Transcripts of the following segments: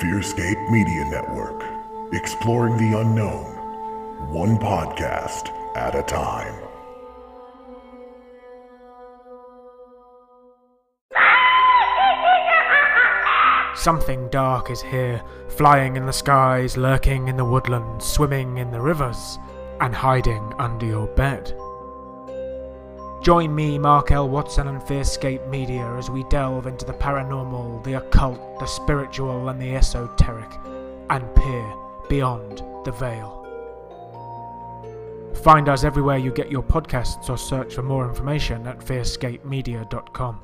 Fearscape Media Network, exploring the unknown, one podcast at a time. Something dark is here, flying in the skies, lurking in the woodlands, swimming in the rivers, and hiding under your bed. Join me, Mark L. Watson, and Fearscape Media as we delve into the paranormal, the occult, the spiritual, and the esoteric, and peer beyond the veil. Find us everywhere you get your podcasts or search for more information at fearscapemedia.com.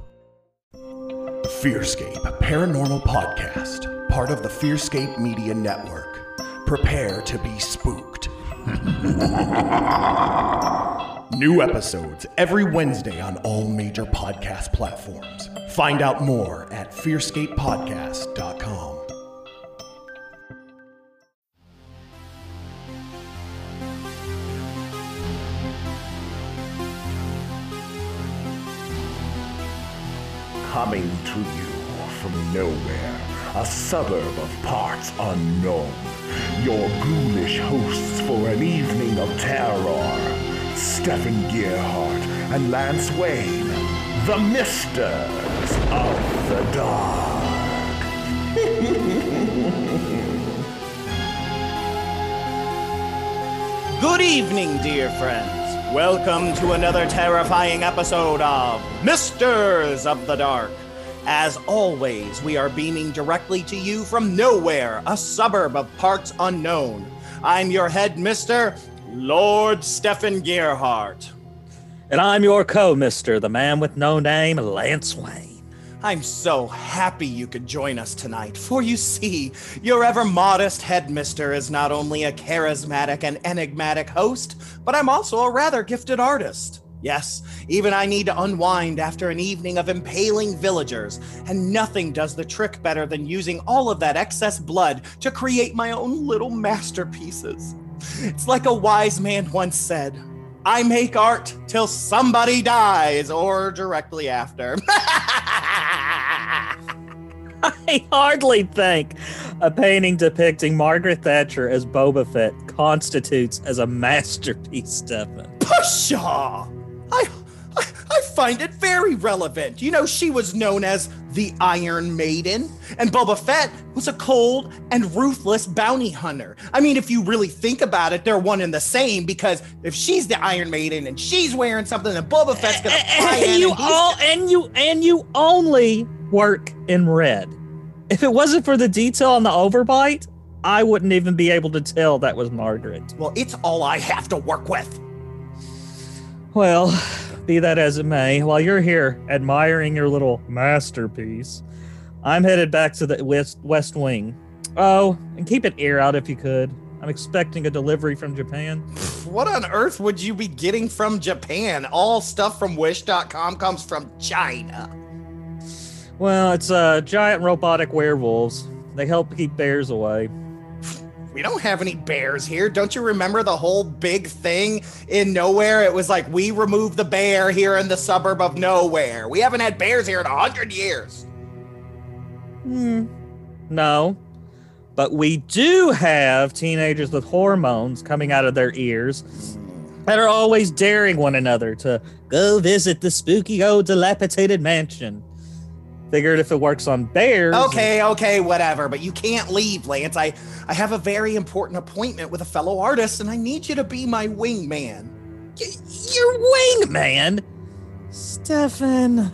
Fearscape a Paranormal Podcast, part of the Fearscape Media Network. Prepare to be spooked. New episodes every Wednesday on all major podcast platforms. Find out more at fearscapepodcast.com. Coming to you from nowhere, a suburb of parts unknown. Your ghoulish hosts for an evening of terror. Stephen Gearhart and Lance Wayne, the Misters of the Dark. Good evening, dear friends. Welcome to another terrifying episode of Misters of the Dark. As always, we are beaming directly to you from nowhere, a suburb of parts unknown. I'm your head mister, Lord Stephen Gearhart. And I'm your co mister, the man with no name, Lance Wayne. I'm so happy you could join us tonight, for you see, your ever modest headmister is not only a charismatic and enigmatic host, but I'm also a rather gifted artist. Yes, even I need to unwind after an evening of impaling villagers, and nothing does the trick better than using all of that excess blood to create my own little masterpieces. It's like a wise man once said I make art till somebody dies, or directly after. I hardly think a painting depicting Margaret Thatcher as Boba Fett constitutes as a masterpiece, Stefan. Pshaw! I, I, find it very relevant. You know, she was known as the Iron Maiden, and Boba Fett was a cold and ruthless bounty hunter. I mean, if you really think about it, they're one and the same because if she's the Iron Maiden and she's wearing something, then Boba Fett's gonna eh, eh, eh, fly in. And you and all and you and you only work in red. If it wasn't for the detail on the overbite, I wouldn't even be able to tell that was Margaret. well, it's all I have to work with. Well, be that as it may, while you're here admiring your little masterpiece, I'm headed back to the west west wing. Oh, and keep an ear out if you could. I'm expecting a delivery from Japan. What on earth would you be getting from Japan? All stuff from Wish.com comes from China. Well, it's uh giant robotic werewolves. They help keep bears away. We don't have any bears here. Don't you remember the whole big thing in nowhere? It was like we removed the bear here in the suburb of nowhere. We haven't had bears here in a hundred years. Hmm. No. But we do have teenagers with hormones coming out of their ears that are always daring one another to go visit the spooky old dilapidated mansion. Figured if it works on bears. Okay, okay, whatever. But you can't leave, Lance. I, I have a very important appointment with a fellow artist, and I need you to be my wingman. Y- Your wingman? Stefan.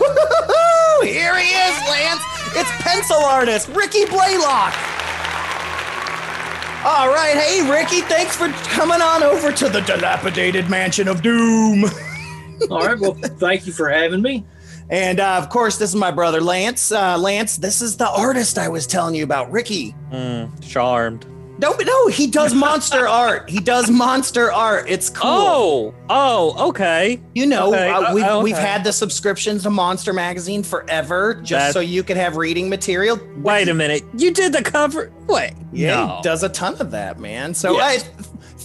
Woo-hoo-hoo! Here he is, Lance. It's pencil artist Ricky Blaylock. All right, hey Ricky, thanks for coming on over to the dilapidated mansion of doom. All right. Well, thank you for having me. And uh, of course, this is my brother Lance. Uh, Lance, this is the artist I was telling you about, Ricky. Mm, charmed. Don't no, he does monster art. He does monster art. It's cool. Oh, oh, okay. You know, Okay, uh, uh, we've, okay. we've had the subscriptions to Monster Magazine forever, just That- so you could have reading material. Wait a minute. You did the cover. Wait. Yeah, no. he does a ton of that, man. So Yeah. I,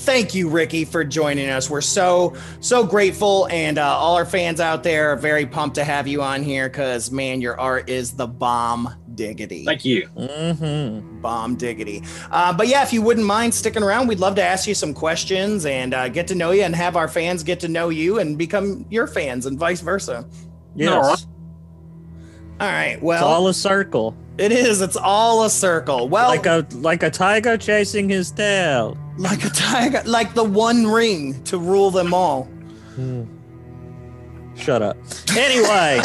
thank you, Ricky, for joining us. We're so so grateful, and uh, all our fans out there are very pumped to have you on here because man, your art is the bomb diggity. Thank you. Mm-hmm. Bomb diggity. Uh, but yeah, if you wouldn't mind sticking around, we'd love to ask you some questions and uh, get to know you, and have our fans get to know you and become your fans, and vice versa. Yes. All right. Well, It's all a circle. it is. It's all a circle. Well, like a like a tiger chasing his tail. Like a tiger, like the one ring to rule them all. Shut up. Anyway.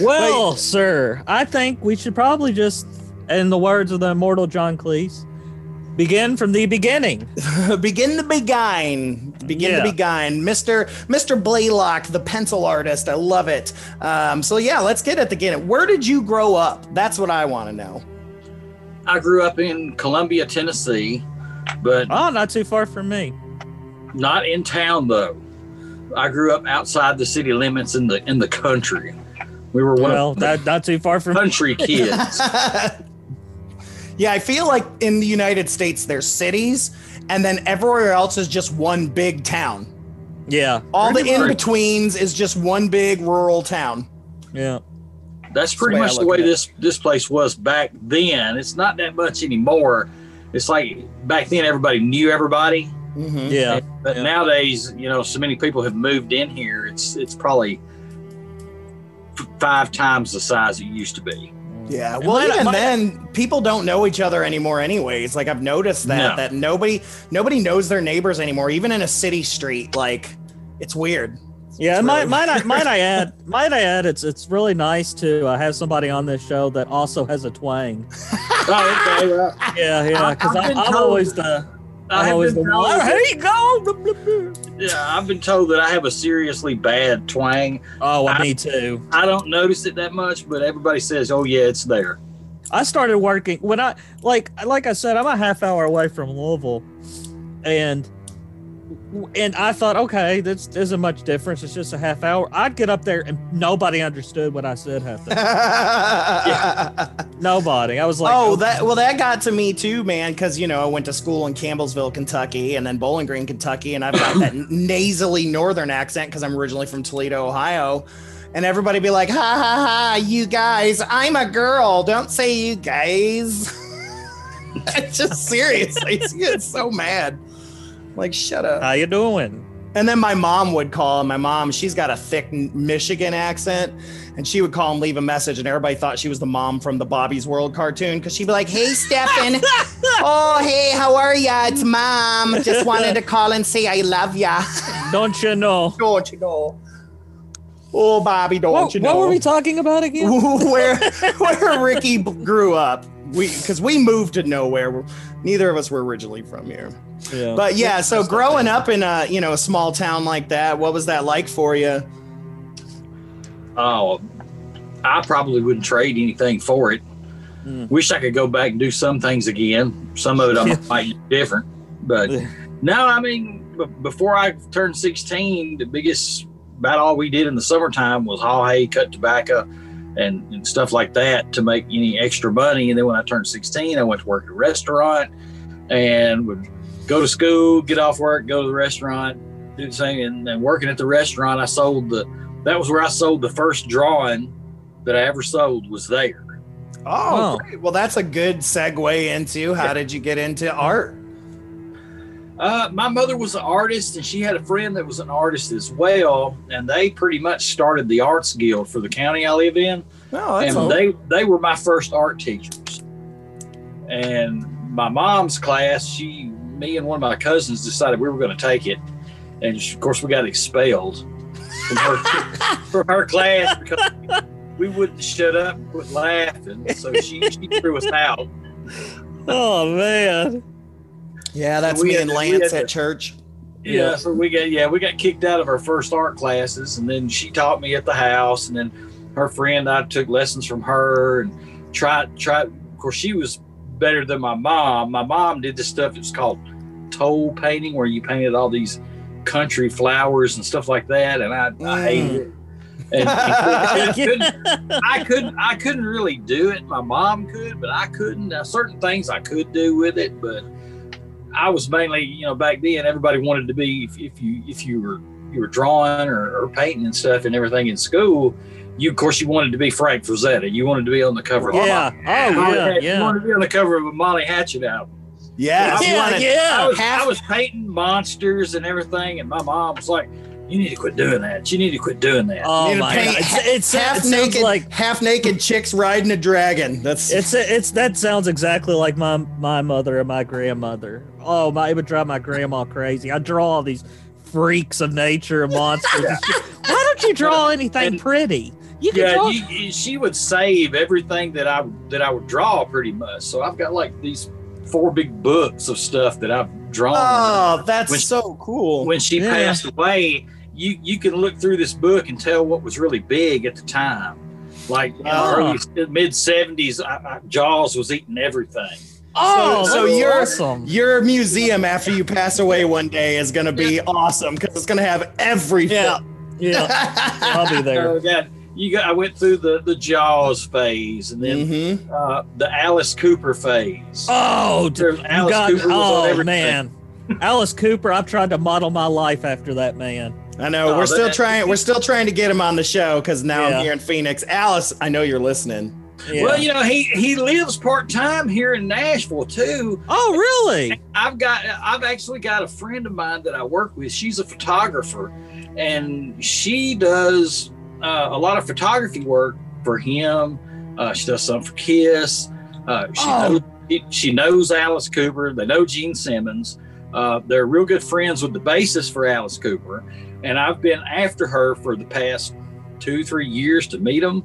well, sir, I think we should probably just, in the words of the immortal John Cleese, begin from the beginning. begin to begin begin Yeah. to begin mr mr blaylock the pencil artist i love it um, so yeah let's get at the beginning where did you grow up that's what i want to know I grew up in Columbia, Tennessee, but Oh, not too far from me. not in town though. I grew up outside the city limits in the in the country. We were one Well, of the that not too far from me. country kids. yeah i feel like in the united states there's cities and then everywhere else is just one big town Yeah. all the Pretty much. in-betweens is just one big rural town Yeah. That's pretty way much the way at it. this this place was back then. It's not that much anymore. It's like back then everybody knew everybody, Mhm. Yeah. but Yeah. nowadays, you know, so many people have moved in here. It's it's probably f- five times the size it used to be. Yeah, well, might I- even might I- then, people don't know each other anymore. Anyways, like I've noticed that No. that nobody nobody knows their neighbors anymore. Even in a city street, like it's weird. Yeah, It's might, might I might I add might I add it's it's really nice to uh, have somebody on this show that also has a twang. Oh, okay. Well, Yeah, yeah, I've- because I've I'm, been I'm told- always the I I'm have always been the told one. that- Here you go. Yeah, I've been told that I have a seriously bad twang. Oh, well, I- me too. I don't notice it that much, but everybody says, "Oh yeah, it's there." I started working when I like like I said I'm a half hour away from Louisville, and and I thought okay this isn't much difference it's just a half hour. I'd get up there and nobody understood what I said half the nobody. I was like oh, okay. that well, that got to me too, man. Because you know, I went to school in Campbellsville, Kentucky, and then Bowling Green, Kentucky, and I've got that nasally northern accent because I'm originally from Toledo, Ohio. And everybody be like, "Ha ha ha! You guys, I'm a girl. Don't say you guys." just seriously, I get so mad. Like, shut up. how you doing? And then my mom would call, and my mom, she's got a thick Michigan accent, and she would call and leave a message, and everybody thought she was the mom from the Bobby's World cartoon because she'd be like, "Hey, Stefan, oh hey, how are ya? It's mom. Just wanted to call and say I love ya. Don't you know? Don't you know? Oh, Bobby, don't What, you know? what were we talking about again? where where Ricky grew up? We because we moved to nowhere. Neither of us were originally from here. Yeah. But yeah, so growing up in a you know a small town like that, what was that like for you? Oh, I probably wouldn't trade anything for it. Mm. Wish I could go back and do some things again. Some of it I Yeah. might do different, but no, I mean, b- before I turned 16, the biggest about all we did in the summertime was haul hay, cut tobacco, and, and stuff like that to make any extra money. And then when I turned 16, I went to work at a restaurant and would go to school, get off work, go to the restaurant, do the same. And, and working at the restaurant, I sold the, that was where I sold the first drawing that I ever sold was there. Oh, Oh. great. well, that's a good segue into how did you get into art? Uh, my mother was an artist, and she had a friend that was an artist as well, and they pretty much started the Arts Guild for the county I live in, Oh, that's and all. they they were my first art teachers. And my mom's class, she, me, and one of my cousins decided we were going to take it, and of course we got expelled from her, from her class because we wouldn't shut up, and quit laughing, so she she threw us out. oh man. yeah, that's we me had and Lance at to- church. Yeah, Yeah. so we got yeah, we got kicked out of our first art classes and then she taught me at the house and then her friend I took lessons from her and tried tried of course she was better than my mom. My mom did this stuff It was called tole painting where you painted all these country flowers and stuff like that and I, I Mm. hated it. And, and I, couldn't, I couldn't I couldn't really do it. My mom could, but I couldn't. Now certain things I could do with it, but I was mainly, you know, back then everybody wanted to be if, if you if you were you were drawing or, or painting and stuff and everything in school, you of course you wanted to be Frank Frazetta. You wanted to be on the cover. Of Yeah. Oh Molly yeah. Hatchet- You wanted to be on the cover of a Molly Hatchet album. Yeah, I Yeah. wanna- Yeah. I was, half- I was painting monsters and everything, and my mom was like, "You need to quit doing that. You need to quit doing that." Oh You need to my paint god. It's, it's, half it naked, like half naked chicks riding a dragon. That's It's it's that sounds exactly like my my mother and my grandmother. Oh my, it would drive my grandma crazy. I draw all these freaks of nature and monsters. and. Why don't you draw anything And- pretty? You yeah, draw. you, you- she would save everything that I that I would draw pretty much. So I've got like these four big books of stuff that I've drawn. oh, that's so cool. when she Yeah. passed away, you you can look through this book and tell what was really big at the time. Like Ah. early mid seventies, Jaws was eating everything. oh, so that's you're- awesome. Your museum after you pass away one day is going to be awesome because it's going to have everything. Yeah. Yeah, I'll be there. So got you got. I went through the the Jaws phase, and then hmm uh, the Alice Cooper phase. Oh, d- There's you Alice got, Cooper was on oh everything. man, Alice Cooper. I've tried to model my life after that man. I know. Oh, we're still that- trying. We're still trying to get him on the show because now Yeah. I'm here in Phoenix. Alice, I know you're listening. Yeah. Well, you know, he he lives part time here in Nashville too. oh really? I've got I've actually got a friend of mine that I work with. She's a photographer, and she does uh, a lot of photography work for him. Uh, she does some for Kiss. Uh, she, Oh. knows, she knows Alice Cooper. They know Gene Simmons. Uh, they're real good friends with the bassist for Alice Cooper, and I've been after her for the past two three years to meet him.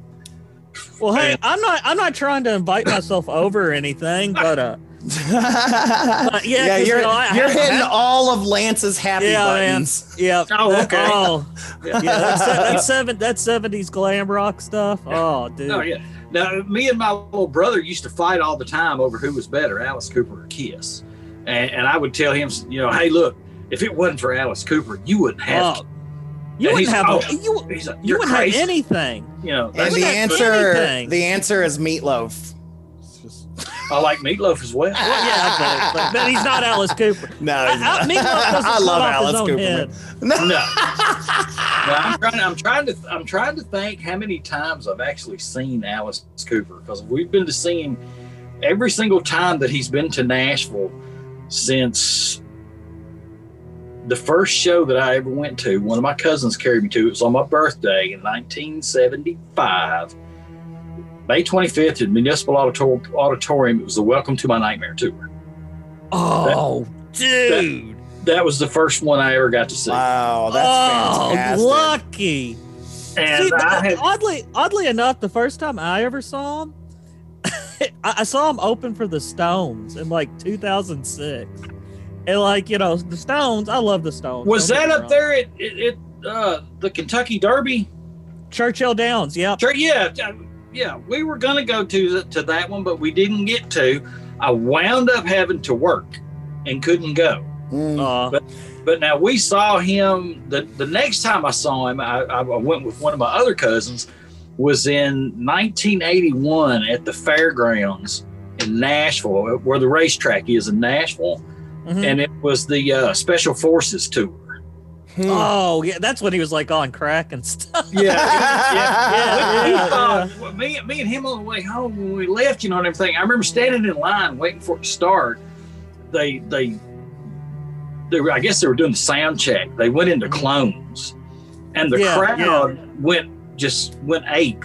Well, hey, And- I'm not. I'm not trying to invite myself over or anything, but uh, Uh, yeah, yeah, 'cause, you're, you know, I- you're I- hitting all of Lance's happy Yeah, man. yeah. Oh, okay. Oh, yeah. That's that's seven. That's seventies glam rock stuff. Oh, dude. Oh yeah. Now me and my little brother used to fight all the time over who was better, Alice Cooper or Kiss. And, and I would tell him, you know, hey, look, if it wasn't for Alice Cooper, you wouldn't have. Oh, you And wouldn't have. oh, a, you He's like, you wouldn't crazy. have anything. you know, And the answer, anything. the answer is meatloaf. I like meatloaf as well. Well, yeah, but, but he's not Alice Cooper. No, he's I, I. Meatloaf doesn't I cut love off Alice his own Cooper. head. man. No. No. I'm trying. I'm trying to. I'm trying to think how many times I've actually seen Alice Cooper because we've been to see him every single time that he's been to Nashville since the first show that I ever went to. One of my cousins carried me to. It was on my birthday in 1975, May 25th at Municipal Auditor- Auditorium. It was the Welcome to My Nightmare tour. Oh, dude. That was the first one I ever got to see. Wow, that's oh, fantastic. lucky. And See, I had, oddly, oddly enough, the first time I ever saw him, I, I saw him open for the Stones in like 2006. And like you know, the Stones, I love the Stones. Was that up wrong. there at, at, at uh, the Kentucky Derby? Churchill Downs? Yeah. Sure, yeah, yeah. We were gonna go to the, to that one, but we didn't get to. I wound up having to work and couldn't go. Mm. Uh, But now we saw him. The the next time I saw him, I, I went with one of my other cousins. Was in 1981 at the fairgrounds in Nashville, where the racetrack is in Nashville, mhm. and it was the uh, Special Forces tour. Hmm. Oh yeah, that's when he was like on crack and stuff. Yeah, yeah, Yeah, We- we yeah, thought- well, me, me and him on the way home when we left, you know, and everything. I remember standing in line waiting for it to start. They, they, they were, I guess they were doing the sound check. They went into clones, and the Yeah, crowd went just went ape.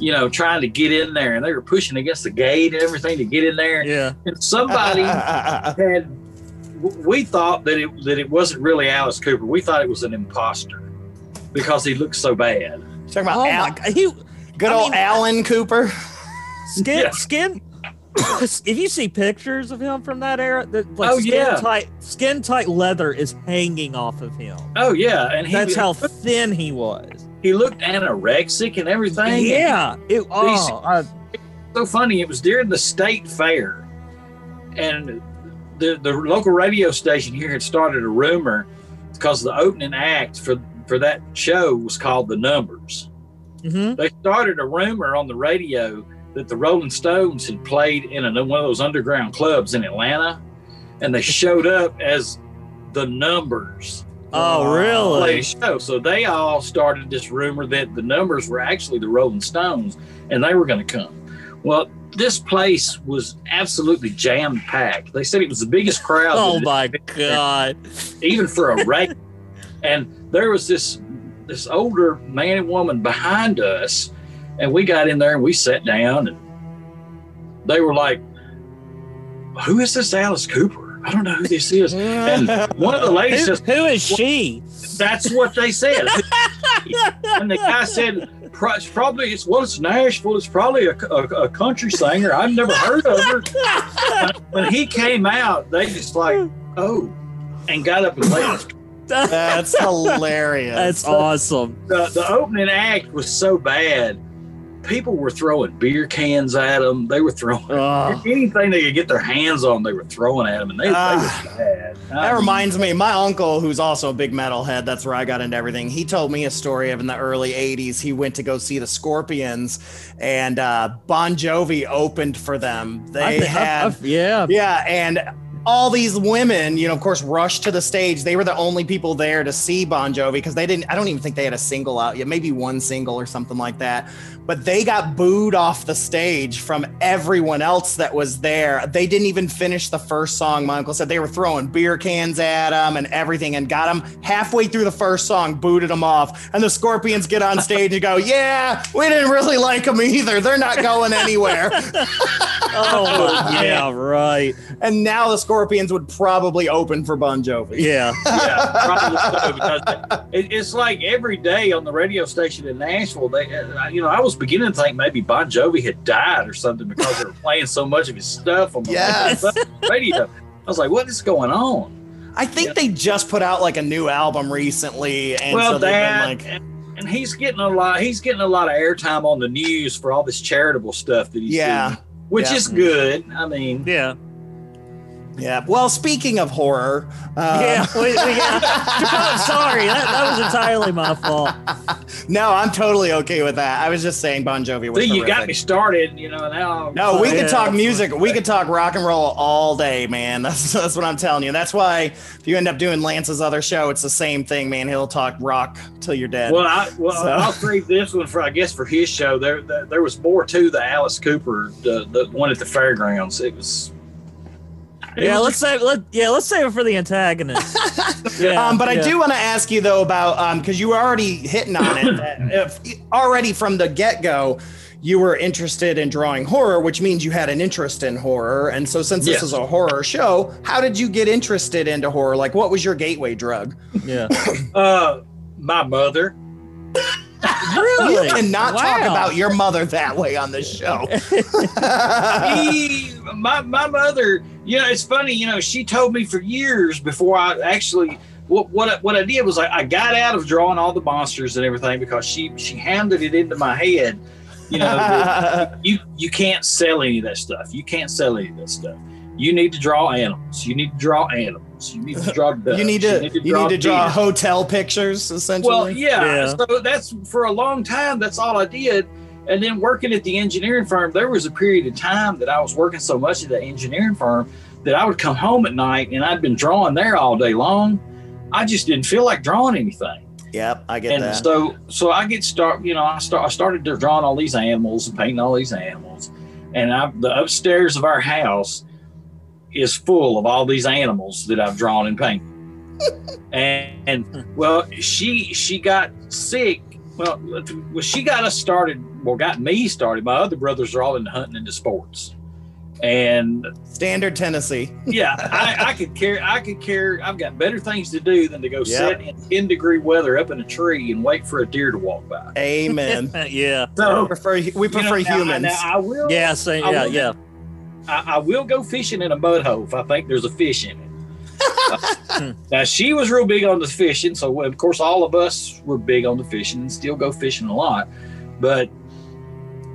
You know, trying to get in there, and they were pushing against the gate and everything to get in there. Yeah. And somebody had we thought that it that it wasn't really Alice Cooper. We thought it was an imposter because he looked so bad. Talking about Oh Al- my god, he good I old mean- Alan Cooper. skin Yeah. skin. if you see pictures of him from that era, the, like Oh, skin yeah. tight, skin tight leather is hanging off of him. Oh yeah, and he That's how thin he was. he looked anorexic and everything. Yeah. It, oh, I- so funny. It was during the state fair, and the the local radio station here had started a rumor because the opening act for for that show was called The Numbers. mhm. They started a rumor on the radio that the Rolling Stones had played in a, one of those underground clubs in Atlanta, and they showed up as the numbers. Oh, really Play show. So they all started this rumor that the numbers were actually the Rolling Stones and they were going to come. Well, this place was absolutely jam packed. They said it was the biggest crowd. Oh my god! even for a rate. and there was this this older man and woman behind us, and we got in there and we sat down, and they were like, "Who is this Alice Cooper? I don't know who this is." And one of the ladies Who, says, who is she? "That's what they said." and the guy said. It's Probably it's well, it's Nashville. It's probably a, a, a country singer. I've never heard of her. when he came out, they just like, oh, and got up and left. That's hilarious. That's awesome. the, the opening act was so bad. People were throwing beer cans at them. They were throwing Oh, anything they could get their hands on. They were throwing at them, and they, Ah. they were bad. That reminds me, my uncle, who's also a big metalhead, that's where I got into everything. He told me a story of in the early 80s, he went to go see the Scorpions and uh, Bon Jovi opened for them. They I thi- I- had. I- yeah. Yeah, and all these women, you know, of course, rushed to the stage. They were the only people there to see Bon Jovi because they didn't. I don't even think they had a single out yet, maybe one single or something like that. But they got booed off the stage from everyone else that was there. They didn't even finish the first song. My uncle said they were throwing beer cans at them and everything, and got them halfway through the first song, booted them off. And the Scorpions get on stage and go, "Yeah, we didn't really like them either. They're not going anywhere." Oh yeah, right. and now the Scorpions would probably open for Bon Jovi. Yeah. yeah, probably so, because it's like every day on the radio station in Nashville. They, uh, you know, I was beginning to think maybe Bon Jovi had died or something because they were playing so much of his stuff on the Yes. radio. I was like, what is going on? I think Yeah. they just put out like a new album recently, and well, so they've that been like, and, and he's getting a lot. He's getting a lot of airtime on the news for all this charitable stuff that he's Yeah. doing, which Yeah. is good. I mean, Yeah. Yeah. Well, speaking of horror, uh, Yeah. We, we got, I'm sorry. That, that was entirely my fault. no, I'm totally okay with that. I was just saying Bon Jovi was. see, you got me started. You know now. No, we Yeah. could talk music. We could talk rock and roll all day, man. That's that's what I'm telling you. That's why if you end up doing Lance's other show, it's the same thing, man. He'll talk rock till you're dead. Well, I, well, So- I'll save this one for I guess for his show. There, there, there was more to the Alice Cooper, the, the one at the fairgrounds. It was. It Yeah. Let's save. Let, yeah. Let's save it for the antagonist. Yeah. um, but I do want to ask you though about um because you were already hitting on it. that if, already from the get go, you were interested in drawing horror, which means you had an interest in horror. And so, since this Yes. is a horror show, how did you get interested into horror? Like, what was your gateway drug? Yeah. Uh, my mother. Really? You cannot talk about your mother that way on this show. He, my my mother. You know, it's funny. You know, she told me for years before I actually. What what I, what I did was I, I got out of drawing all the monsters and everything because she she hammered it into my head. You know, you you can't sell any of that stuff. You can't sell any of that stuff. You need to draw animals. You need to draw animals. You need to draw. Ducks. you need to you need to draw deer. hotel pictures essentially. Well, yeah. Yeah. So that's for a long time. That's all I did. And then working at the engineering firm, there was a period of time that I was working so much at the engineering firm that I would come home at night and I'd been drawing there all day long. I just didn't feel like drawing anything. yep, I get and that. so, so I get start. You know, I start. I started drawing all these animals and painting all these animals. And I, the upstairs of our house is full of all these animals that I've drawn and painted. and, and well, she she got sick. Well, well, she got us started. Well, got me started. My other brothers are all into hunting into sports. And Standard Tennessee. yeah, I, I could care. I could care. I've got better things to do than to go Yep. sit in 10 degree weather up in a tree and wait for a deer to walk by. Amen. yeah. we So prefer we you prefer know, humans. Now, I will. Yeah. Same. I Yeah. will- Yeah. I, I will go fishing in a mud hole if I think there's a fish in it. Now she was real big on the fishing, so of course all of us were big on the fishing and still go fishing a lot. But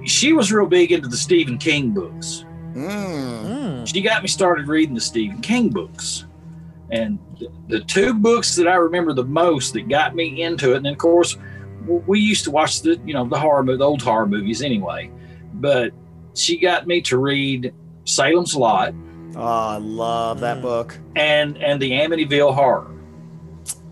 she was real big into the Stephen King books. Mm. She got me started reading the Stephen King books. And th- the two books that I remember the most that got me into it, and then of course we used to watch the you know the horror the old horror movies anyway, but she got me to read Salem's Lot Oh, I love that Mm. book. and and the Amityville Horror.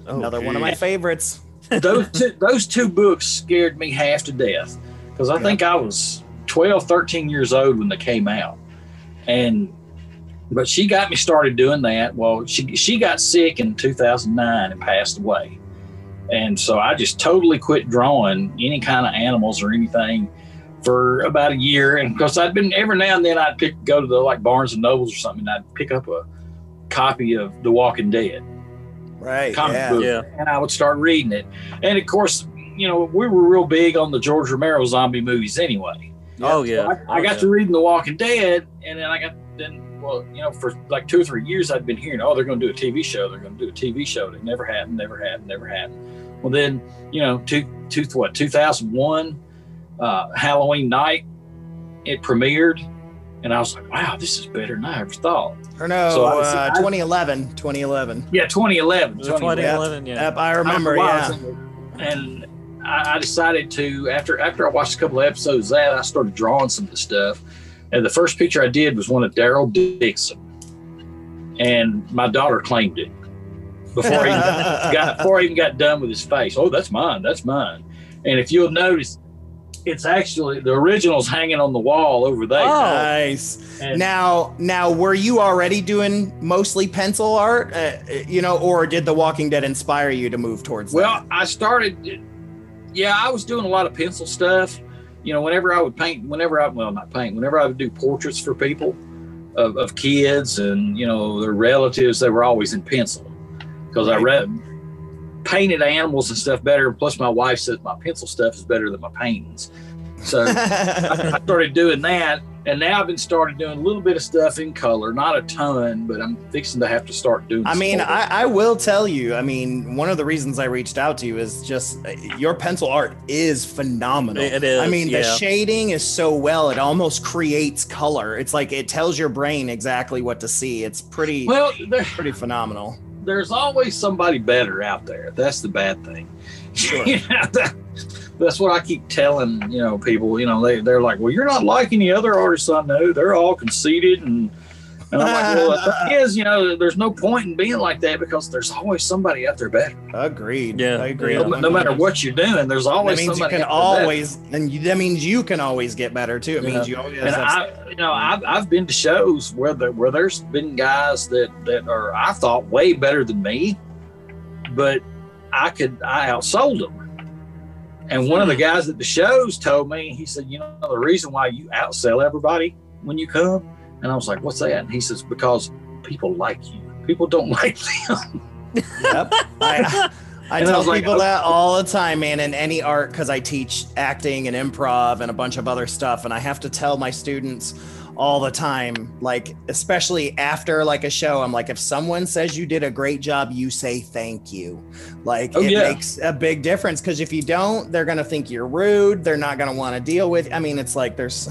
Another one of my favorites. those two, those two books scared me half to death because I think I was 12, 13 years old when they came out, and but she got me started doing that. Well, she she got sick in 2009 and passed away, and so I just totally quit drawing any kind of animals or anything for about a year. And because I'd been every now and then I'd pick go to the like Barnes and Nobles or something, and I'd pick up a copy of The Walking Dead Right. comic yeah. book, Yeah. and I would start reading it. And of course, you know, we were real big on the George Romero zombie movies anyway. Oh yeah. So I, I Oh, got yeah. to reading The Walking Dead, and then I got then well, you know, for like two or three years, I'd been hearing, oh, they're going to do a TV show. They're going to do a TV show. It never happened. Never happened. Never happened. Well, then you know, two, two what, two thousand one, uh, Halloween night, it premiered, and I was like, wow, this is better than I ever thought. Or no, So was- uh, I- 2011. 2011. Yeah, 2011. It was 2011, yeah. Yep, I remember. I Yeah. was. And I, I decided to after after I watched a couple of episodes of that, I started drawing some of the stuff. And the first picture I did was one of Daryl Dixon, and my daughter claimed it before he got before he even got done with his face. Oh, that's mine. That's mine. And if you'll notice, it's actually the original's hanging on the wall over there. Oh. Nice. And- Now, now, were you already doing mostly pencil art, uh, you know, or did The Walking Dead inspire you to move towards Well, I started. Yeah, I was doing a lot of pencil stuff. You know, whenever I would paint, whenever I well not paint, whenever I would do portraits for people of, of kids and you know their relatives, they were always in pencil because I read painted animals and stuff better. Plus, my wife says my pencil stuff is better than my paintings. So I. I started doing that, and now I've been started doing a little bit of stuff in color, not a ton, but I'm fixing to have to start doing. I mean. I, I will tell you. I mean, one of the reasons I reached out to you is just uh, your pencil art is phenomenal. It is, I mean, the shading is so well; it almost creates color. It's like it tells your brain exactly what to see. It's pretty, well, there, pretty phenomenal. There's always somebody better out there. That's the bad thing. Sure. You know, that- that's what I keep telling you know people. You know, they they're like, well, you're not like any other artists I know. They're all conceited and. And I'm like, well, the thing is, you know, there's no point in being like that because there's always somebody out there better. Agreed. Yeah, I agree. No, no matter what you're doing, there's That always means you somebody can out better. always, and you, that means you can always get better too. It Yeah. means you always. And I, you know, I've, I've been to shows where there, where there's been guys that that are I thought way better than me, but I could I outsold them. And one of the guys at the shows told me, he said, you know, the reason why you outsell everybody when you come, and I was like, what's that? And he says, because people like you. People don't like them. Yep. I, I I tell like, people okay. that oh. all the time, man, in any art, because I teach acting and improv and a bunch of other stuff. And I have to tell my students all the time, like, especially after like a show, I'm like, if someone says you did a great job, you say thank you. Like, Oh, it yeah. makes a big difference because if you don't, they're going to think you're rude. They're not going to want to deal with. I mean, it's like there's.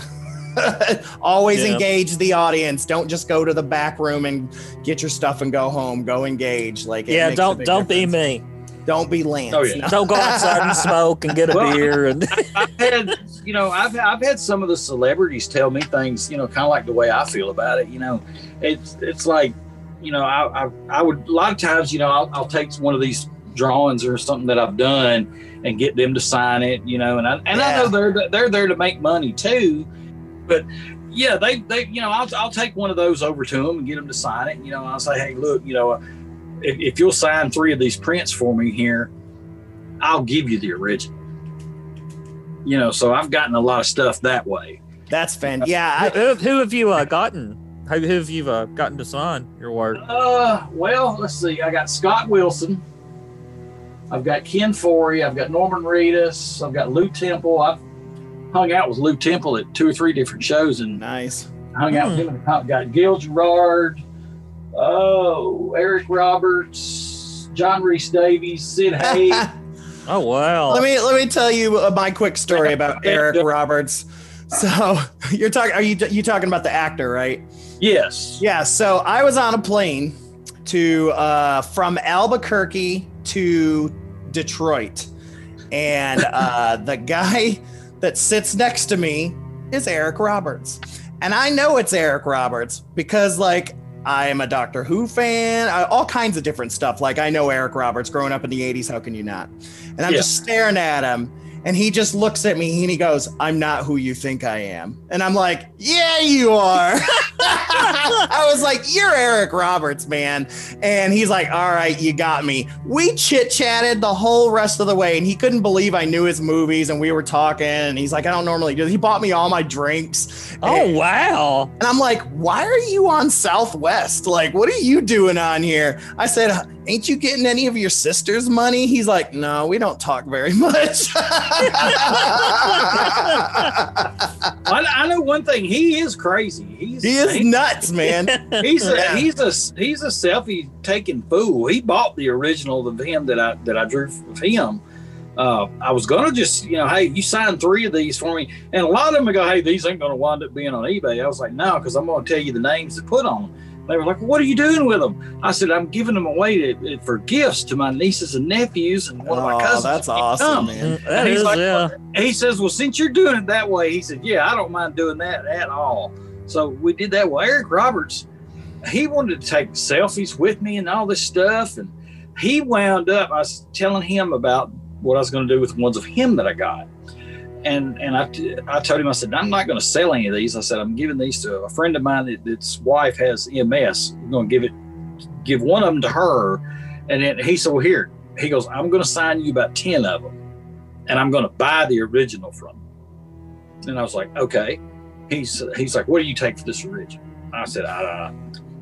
always Yeah. engage the audience don't just go to the back room and get your stuff and go home go engage like yeah, don't don't be me. Don't be Lance. Oh, yeah. No. Don't go outside and smoke and get a Well, beer and I've had, you know, I've, I've had some of the celebrities tell me things, you know, kind of like the way I feel about it. You know, it's it's like, you know, I I, I would a lot of times, you know, I'll, I'll take one of these drawings or something that I've done and get them to sign it, you know, and I and I know they're they're there to make money too, but yeah, they they you know, I'll I'll take one of those over to them and get them to sign it. You know, I'll say, hey, look, you know, if, if you'll sign three of these prints for me here, I'll give you the original you know so i've gotten a lot of stuff that way That's fan. Yeah, who, who have you uh, gotten? Who, who have you uh, gotten to sign your work? uh well let's see i got scott wilson i've got ken foree i've got norman reedus i've got lew temple i've hung out with lew temple at two or three different shows and nice. hung out with him and I've got gil gerard oh eric roberts john rhys-davies sid hayes Oh wow! let me let me tell you uh, my quick story about Eric Roberts. So you're talking? Are you you talking about the actor, right? yes Yeah. So I was on a plane to uh, from Albuquerque to Detroit, and uh, the guy that sits next to me is Eric Roberts. And I know it's Eric Roberts because, like, I am a Doctor Who fan, uh, all kinds of different stuff. Like, I know Eric Roberts growing up in the 80s. How can you not? And I'm Yeah. just staring at him. And he just looks at me and he goes, I'm not who you think I am. And I'm like, Yeah, you are. I was like, You're Eric Roberts, man. And he's like, All right, you got me. We chit chatted the whole rest of the way. And he couldn't believe I knew his movies. And we were talking. And he's like, I don't normally do this. He bought me all my drinks. Oh wow! And I'm like, why are you on Southwest? Like, what are you doing on here? I said, ain't you getting any of your sister's money? He's like, no, we don't talk very much. I, I know one thing. He is crazy. He's he is nuts, man. he's a Yeah. he's a he's a selfie taking fool. He bought the original of him that I that I drew of him. Uh, I was gonna just you know, hey, you sign three of these for me, and a lot of them go, hey, these ain't gonna wind up being on eBay. I was like, no, because I'm gonna tell you the names to put on. 'em." They were like, what are you doing with them? I said, I'm giving them away to, for gifts to my nieces and nephews and one of my Oh, cousins. that's when awesome, come." man. That And he's is, like, yeah. he says, Well, since you're doing it that way, he said, Yeah, I don't mind doing that at all. So we did that. Well, Eric Roberts, he wanted to take selfies with me and all this stuff. And he wound up, I was telling him about what I was going to do with ones of him that I got. And and I, I told him, I said, I'm not going to sell any of these. I said, I'm giving these to a friend of mine that that's wife has MS. I'm going to give it, give one of them to her. And then he said, Well, here, he goes, I'm going to sign you about 10 of them and I'm going to buy the original from him. And I was like, okay. He's he's like, what do you take for this original? I said, uh,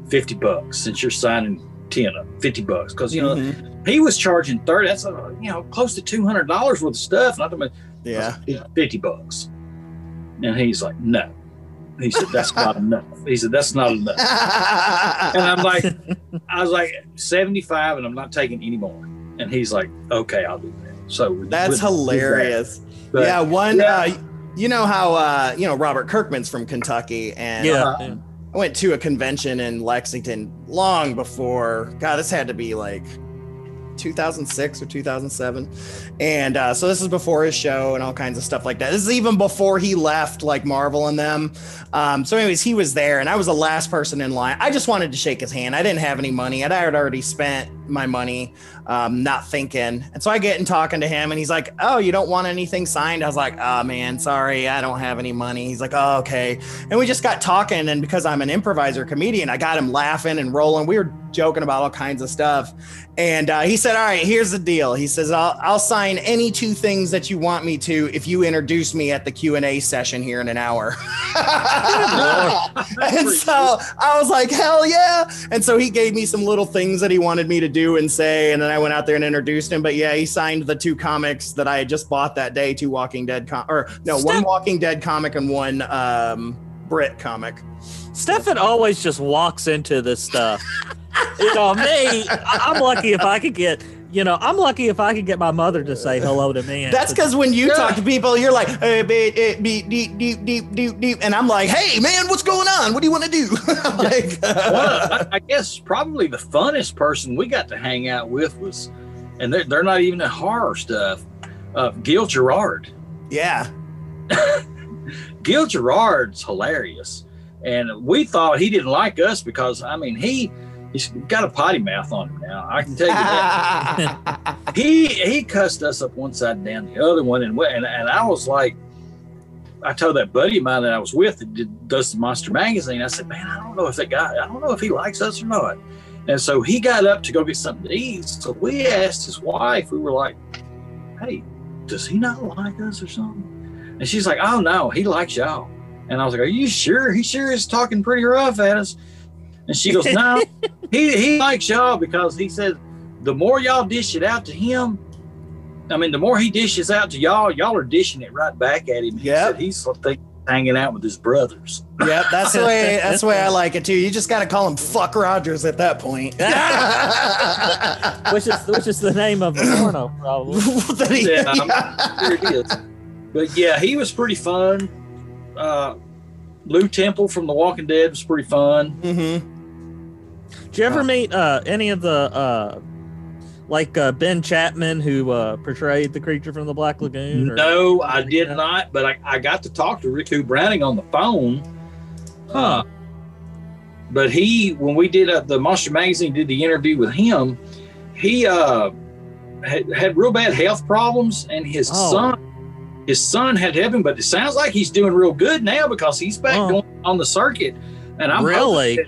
50 bucks since you're signing 10 of them, 50 bucks. Because, you know, Mhm. he was charging 30, that's, uh, you know, close to $200 worth of stuff. Not to mention, Yeah. 50 bucks. And he's like, no. He said, that's not enough. He said, that's not enough. And I'm like, I was like, 75 and I'm not taking any more. And he's like, okay, I'll do that. So That's with- with that. hilarious. But- yeah, one. Yeah. Uh, you know how uh, you know Robert Kirkman's from Kentucky, and Yeah. Uh, yeah. I went to a convention in Lexington long before. God, this had to be like 2006 or 2007, and uh, so this is before his show and all kinds of stuff like that. This is even before he left, like Marvel and them. Um, so, anyways, he was there, and I was the last person in line. I just wanted to shake his hand. I didn't have any money, I had already spent my money, um, not thinking. And so I get in talking to him, and he's like, "Oh, you don't want anything signed?" I was like, "Oh man, sorry, I don't have any money." He's like, "Oh, okay." And we just got talking, and because I'm an improviser comedian, I got him laughing and rolling. We were joking about all kinds of stuff, and uh, he said, "All right, here's the deal." He says, "I'll I'll sign any two things that you want me to if you introduce me at the Q and A session here in an hour." and so I was like, "Hell yeah!" And so he gave me some little things that he wanted me to do and say, and then I went out there and introduced him. But yeah, he signed the two comics that I had just bought that day: two Walking Dead com- or no, one Walking Dead comic and one um, Brit comic. Stefan always just walks into this stuff. you know, me, I- I'm lucky if I could get, you know, I'm lucky if I could get my mother to say hello to me. That's because when you talk to people, you're like, hey, beep, beep, beep, deep, deep, deep, deep, deep, and I'm like, hey, man, what's going on? What do you want to do? like, well, I, I guess probably the funnest person we got to hang out with was, and they're, they're not even in horror stuff, uh, Gil Gerard. yeah, Gil Gerard's hilarious. And we thought he didn't like us because, I mean, he, he's got a potty mouth on him now. I can tell you that. he he cussed us up one side and down the other one, and and, and I was like, I told that buddy of mine that I was with that did, does the Monster Magazine. I said, man, I don't know if that guy, I don't know if he likes us or not. And so he got up to go get something to eat. So we asked his wife. We were like, hey, does he not like us or something? And she's like, oh no, he likes y'all. And I was like, are you sure? He sure is talking pretty rough at us. And she goes, no, he he likes y'all because he says the more y'all dish it out to him, I mean, the more he dishes out to y'all, y'all are dishing it right back at him. He he's think, hanging out with his brothers. Yep, that's the way. That's the way I like it too. You just got to call him "fuck Rogers" at that point. which is which is the name of the porno, probably. That Yeah, I'm sure it is. But yeah, he was pretty fun. Uh, Lew Temple from The Walking Dead was pretty fun. Mhm. Did you ever meet uh, any of the uh, like uh, Ben Chapman who uh, portrayed the creature from the Black Lagoon? No, I did not, but I, I got to talk to Ricou Browning on the phone. Huh. but he, when we did uh, the Monster Magazine, did the interview with him, he uh, had, had real bad health problems, and his Oh. son, his son had him. But it sounds like he's doing real good now because he's back Oh. on the circuit, and I'm Really?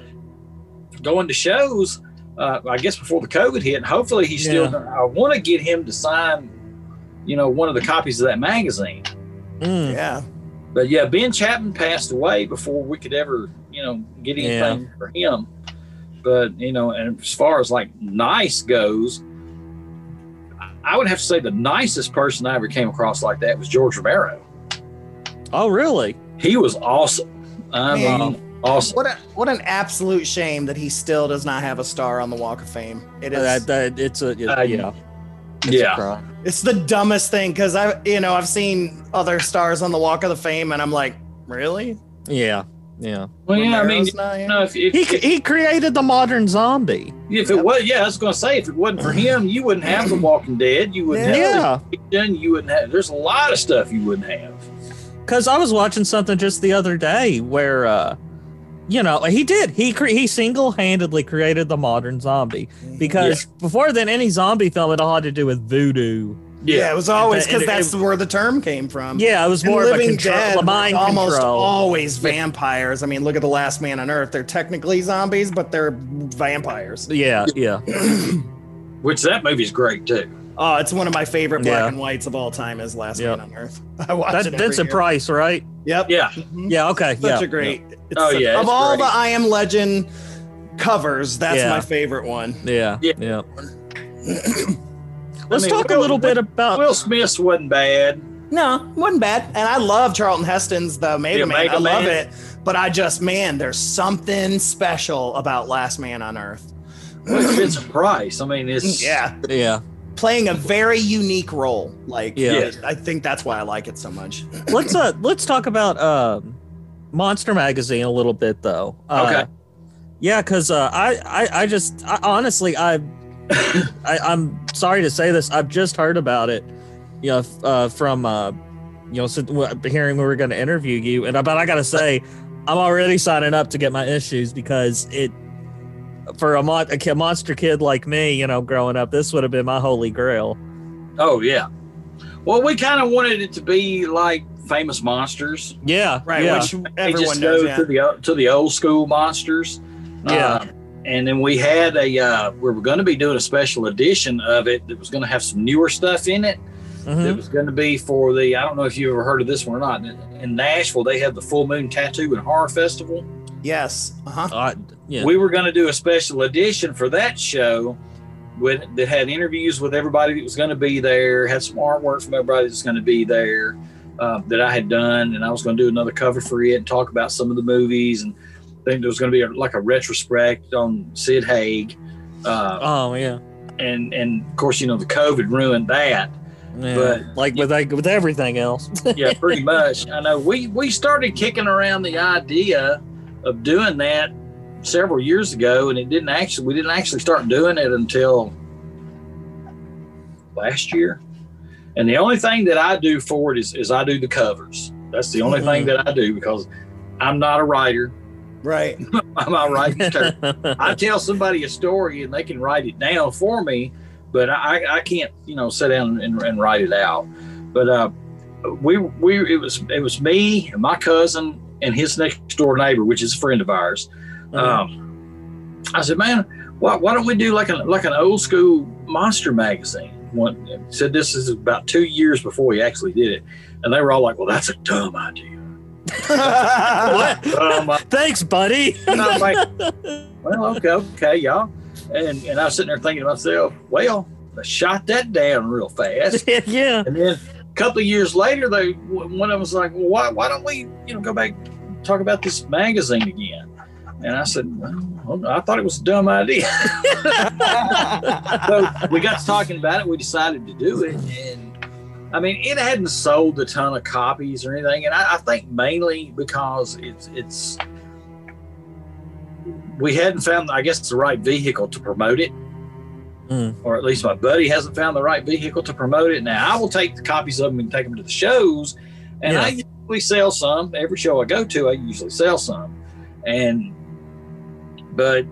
That going to shows. Uh, I guess before the COVID hit, and hopefully he's still. Yeah. I want to get him to sign, you know, one of the copies of that magazine. Mm. Yeah. But yeah, Ben Chapman passed away before we could ever, you know, get anything for him. But you know, and as far as like nice goes, I would have to say the nicest person I ever came across like that was George Romero. Oh, really? He was awesome. I Man. mean, awesome. What a what an absolute shame that he still does not have a star on the Walk of Fame. It is. That, that, it's a Uh, yeah. It's Yeah, crime. It's the dumbest thing because I, you know, I've seen other stars on the Walk of the Fame, and I'm like, really? Yeah. Yeah. well, yeah. I mean, you know, if, if, He if, he created the modern zombie. if it was, yeah, I was going to say, if it wasn't for him, you wouldn't have The Walking Dead. You wouldn't have Yeah. Fiction, You wouldn't have. There's a lot of stuff you wouldn't have. Cause I was watching something just the other day where uh you know, he did. He cre- he single-handedly created the modern zombie because before then, any zombie film it all had to do with voodoo. Yeah, it was always And- and because it- that's where the term came from. Yeah, it was And more of a Living control, Dead a mind almost control. always vampires. I mean, look at the Last Man on Earth. They're technically zombies, but they're vampires. Yeah, yeah. Which that movie's great too. Oh, it's one of my favorite black Yeah. and whites of all time. Is Last Yep. Man on Earth. I watch That, it every Vincent year. Price, right? Yep. Yeah, Mhm. Yeah. Okay. Such yeah. a great. It's Oh, such- yeah, Of all great. the I Am Legend covers, that's Yeah. my favorite one. Yeah. Yeah. Yeah. Let's mean, talk a little bit about. Will Smith's wasn't bad. No, wasn't bad. And I love Charlton Heston's The Omega The Man. Omega I love Man. it. But I just, man, there's something special about Last Man on Earth. Well, it's Vincent Price. I mean, it's Yeah. yeah. Playing a very unique role. Like, Yeah. I think that's why I like it so much. let's uh let's talk about um monster magazine a little bit though uh, Okay. yeah because uh I, I i just I, honestly I, I i'm sorry to say this i've just heard about it you know uh from uh you know since hearing we were going to interview you and but i gotta say i'm already signing up to get my issues because it for a, mon- a monster kid like me you know growing up this would have been my holy grail Oh yeah. Well, we kind of wanted it to be like famous monsters. yeah Right. yeah Which everyone just knows. go Yeah. to the to the old school monsters. Yeah. Uh, and then we had a uh, we were going to be doing a special edition of it that was going to have some newer stuff in it. Mhm. It was going to be for the I don't know if you ever heard of this one or not. In Nashville, they have the Full Moon Tattoo and Horror Festival. Yes. Uh huh. Uh, yeah We were going to do a special edition for that show with that had interviews with everybody that was going to be there, had some artwork from everybody that's going to be there uh, that I had done, and I was going to do another cover for it and talk about some of the movies. And I think there was going to be a, like a retrospect on Sid Haig, uh, oh yeah and and of course you know the COVID ruined that. Yeah, But- like with like, with everything else. yeah, pretty much. I know we we started kicking around the idea of doing that several years ago, and it didn't actually we didn't actually start doing it until last year. And the only thing that I do for it is is I do the covers. That's the only thing that I do because I'm not a writer. Right. I'm not writing. I tell somebody a story and they can write it down for me, but I, I can't, you know, sit down and, and write it out. But uh, we we it was it was me and my cousin and his next door neighbor, which is a friend of ours. Um, I said, man, why, why don't we do like an like an old school monster magazine? One said this is about two years before we actually did it, and they were all like, well, that's a dumb idea. what? Dumb Thanks, buddy. and I'm like, well, okay, okay, y'all. And and I was sitting there thinking to myself, well, I shot that down real fast. yeah. And then a couple of years later, they one of them was like, well, why why don't we, you know, go back talk about this magazine again? And I said, well, I thought it was a dumb idea. so we got to talking about it. We decided to do it, and I mean, it hadn't sold a ton of copies or anything, and I, I think mainly because it's it's we hadn't found, I guess, the right vehicle to promote it, Mm. or at least my buddy hasn't found the right vehicle to promote it. Now I will take the copies of them and take them to the shows, and Yeah. I usually sell some every show I go to. I usually sell some, and but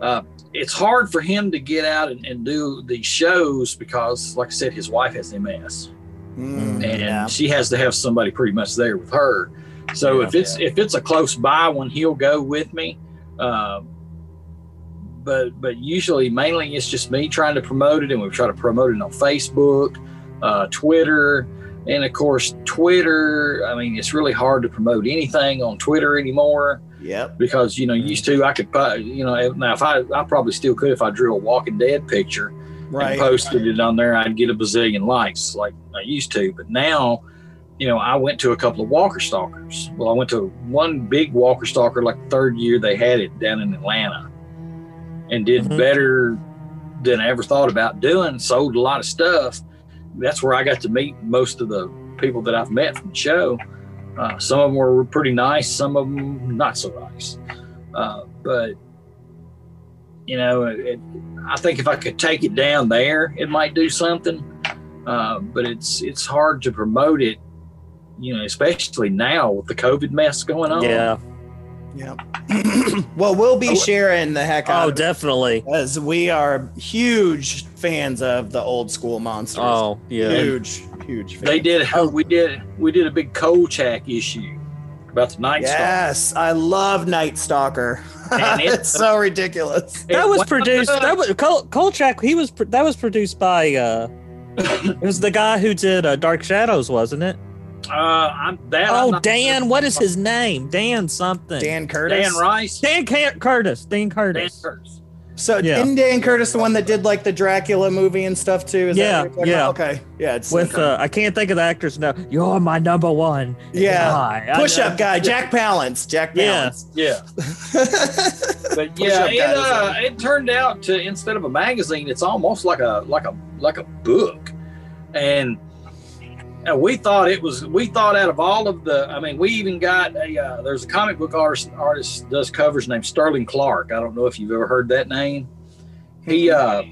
uh, it's hard for him to get out and, and do these shows because, like I said, his wife has MS, Mm, and yeah. she has to have somebody pretty much there with her. So Yeah. if it's if it's a close by one, he'll go with me. Um, but but usually, mainly, it's just me trying to promote it, and we try to promote it on Facebook, uh, Twitter, and of course, Twitter. I mean, it's really hard to promote anything on Twitter anymore Yep. because you know used to I could you know now if I I probably still could if I drew a Walking Dead picture Right. and posted it on there I'd get a bazillion likes like I used to but now you know I went to a couple of Walker Stalkers well I went to one big Walker Stalker like the third year they had it down in Atlanta and did Mhm. better than I ever thought about doing sold a lot of stuff that's where I got to meet most of the people that I've met from the show uh, some of them were pretty nice, some of them not so nice. Uh, but you know, it, I think if I could take it down there, it might do something. Uh, but it's it's hard to promote it, you know, especially now with the COVID mess going on. Yeah. Yep. well, we'll be Oh, sharing the heck out Oh, of it definitely. as we are huge fans of the old school monsters. Oh, yeah. huge, huge. Fans. They did. We did. We did a big Kolchak issue about the Night Stalker. Yes, I love Night Stalker. And it- it's so ridiculous. That was produced. That was Kol- Kolchak. He was. That was produced by. uh It was the guy who did uh, Dark Shadows, wasn't it? Uh, I'm that. I'm Oh, not- Dan. What is his name? Dan something. Dan Curtis. Dan Rice. Dan Ca- Curtis. Dan Dan Curtis. Curtis. So Yeah. isn't Dan Curtis the one that did like the Dracula movie and stuff too? Is Yeah, that what you're talking yeah. about? Okay. Yeah. It's With uh, I can't think of the actor's now. You're my number one. Yeah. guy. Push up guy, Jack Palance. Jack Yeah. Palance. Yeah. but yeah, it, uh, it turned out to instead of a magazine, it's almost like a like a like a book, and uh, we thought it was. We thought out of all of the, I mean, we even got a. Uh, there's a comic book artist artist does covers named Sterling Clark. I don't know if you've ever heard that name. He uh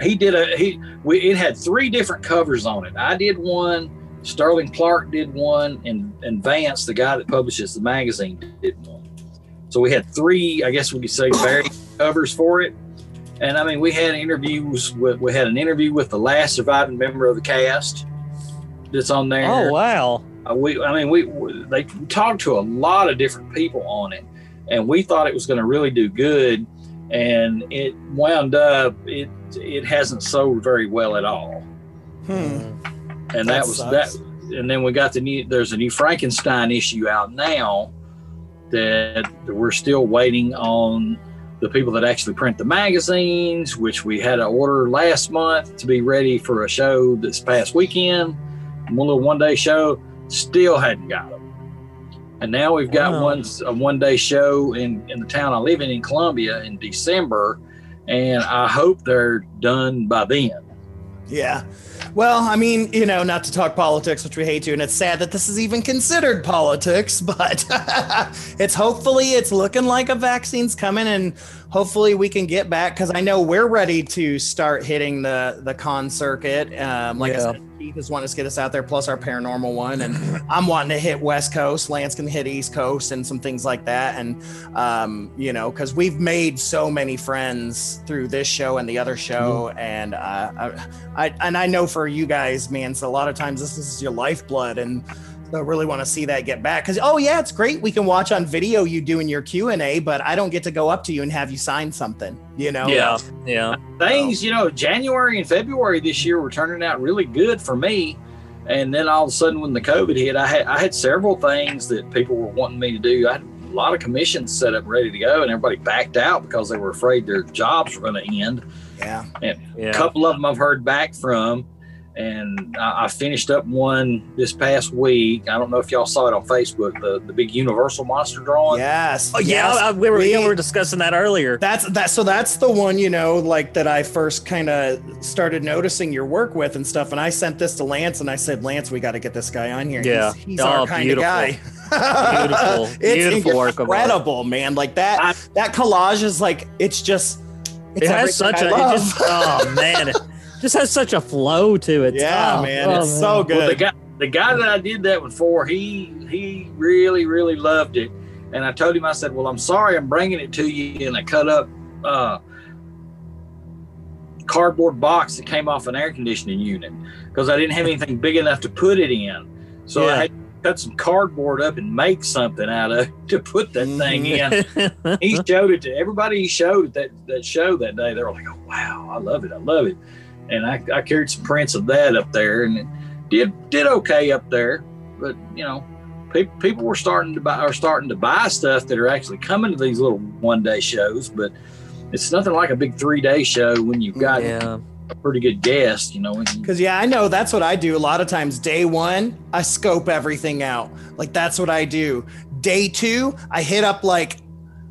he did a he we it had three different covers on it. I did one. Sterling Clark did one, and and Vance, the guy that publishes the magazine, did one. So we had three, I guess we could say, varied covers for it. And I mean, we had interviews with we had an interview with the last surviving member of the cast that's on there. Oh wow. Uh, we, I mean, we we- they talked to a lot of different people on it, and we thought it was going to really do good, and it wound up it it hasn't sold very well at all, Hmm. and that, That was sucks. that. And then we got the new. There's a new Frankenstein issue out now that we're still waiting on the people that actually print the magazines, which we had an order last month to be ready for a show this past weekend. One little one day show, still hadn't got them. And now we've got Wow. one a one day show in, in the town I live in in Columbia in December, and I hope they're done by then. Yeah. Well, I mean, you know, not to talk politics, which we hate to, and it's sad that this is even considered politics, but it's hopefully it's looking like a vaccine's coming and hopefully we can get back because I know we're ready to start hitting the the con circuit. Um, like I said, Keith is wanting to get us out there, plus our paranormal one, and I'm wanting to hit West Coast. Lance can hit East Coast and some things like that, and um, you know, because we've made so many friends through this show and the other show, and uh, I, I and I know for you guys, man. So a lot of times this is your lifeblood, and so I really want to see that get back. Because oh yeah, it's great we can watch on video you doing your Q and A, but I don't get to go up to you and have you sign something. You know? Yeah. Yeah. things, you know, January and February this year were turning out really good for me. And then all of a sudden, when the COVID hit, I had I had several things that people were wanting me to do. I had a lot of commissions set up, ready to go, and everybody backed out because they were afraid their jobs were going to end. Yeah. A Yeah. couple of them I've heard back from, and I, I finished up one this past week. I don't know if y'all saw it on Facebook, the the big Universal monster drawing. Yes. Oh yeah. yes. I- we were. We- we were discussing that earlier. That's that. So that's the one, you know, like that I first kind of started noticing your work with and stuff. And I sent this to Lance, and I said, Lance, we got to get this guy on here. Yeah. he's, he's Oh, our kind beautiful. of guy. Beautiful. it's Beautiful work incredible, man. Like that. I- that collage is like it's just. It's it has such a. It just, oh man. It just has such a flow to it. yeah, Oh, man. oh, it's so Well, the good. guy, the guy that I did that one for, he he really really loved it, and I told him, I said, "Well, I'm sorry, I'm bringing it to you," and I cut up uh, cardboard box that came off an air conditioning unit because I didn't have anything big enough to put it in. So Yeah. I had cut some cardboard up and make something out of to put that thing in. he showed it to everybody he showed at that, that show that day. They were like, oh, wow, I love it. I love it. And I, I carried some prints of that up there and it did did okay up there. But, you know, people, people were starting to buy are starting to buy stuff that are actually coming to these little one day shows, but it's nothing like a big three day show when you've got yeah. a pretty good guest, you know. Because yeah, I know that's what I do. A lot of times, day one, I scope everything out. Like that's what I do. Day two, I hit up like,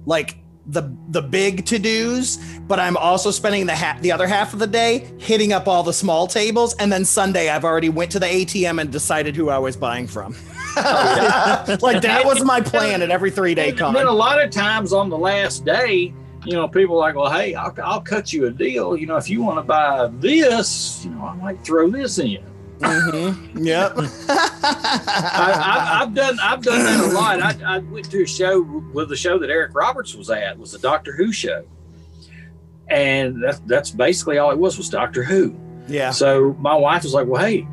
like the the big to dos, but I'm also spending the ha- the other half of the day hitting up all the small tables. And then Sunday, I've already went to the ATM and decided who I was buying from. like that was my plan at every three day come. And then a lot of times on the last day, you know, people are like, well, hey, I'll, I'll cut you a deal. You know, if you want to buy this, you know, I might throw this in. Mhm. Yep. I, I've done I've done that a lot. I, I went to a show with the show that Eric Roberts was at was the Doctor Who show, and that's that's basically all it was was Doctor Who. yeah. So my wife was like, "Well, hey,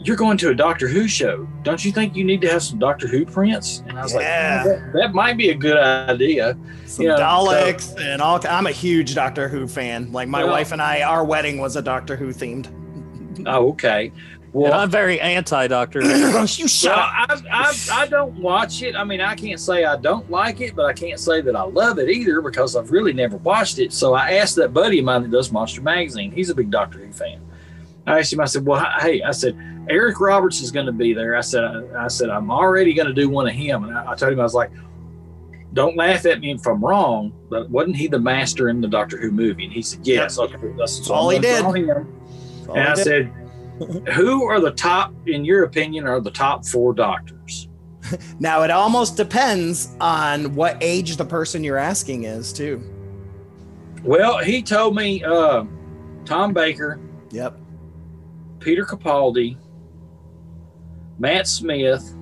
you're going to a Doctor Who show. Don't you think you need to have some Doctor Who prints?" And I was Yeah. like, that, "That might be a good idea." some Yeah, so- Daleks and all. I'm a huge Doctor Who fan. Like my Well- wife and I, our wedding was a Doctor Who themed. Oh, okay. And Well, I'm very anti Doctor. you well, shut up. I, I, I don't watch it. I mean, I can't say I don't like it, but I can't say that I love it either because I've really never watched it. So I asked that buddy of mine that does Monster Magazine. He's a big Doctor Who fan. I asked him. I said, "Well, hey," I said, "Eric Roberts is going to be there." I said, I, "I said I'm already going to do one of him." And I, I told him I was like, "Don't laugh at me if I'm wrong, but wasn't he the master in the Doctor Who movie?" And he said, "Yes." Okay, that's so all I'm he did. Call him. All And I said, "Who are the top, in your opinion, are the top four doctors?" Now it almost depends on what age the person you're asking is too. Well, he told me uh, Tom Baker, Yep. Peter Capaldi, Matt Smith,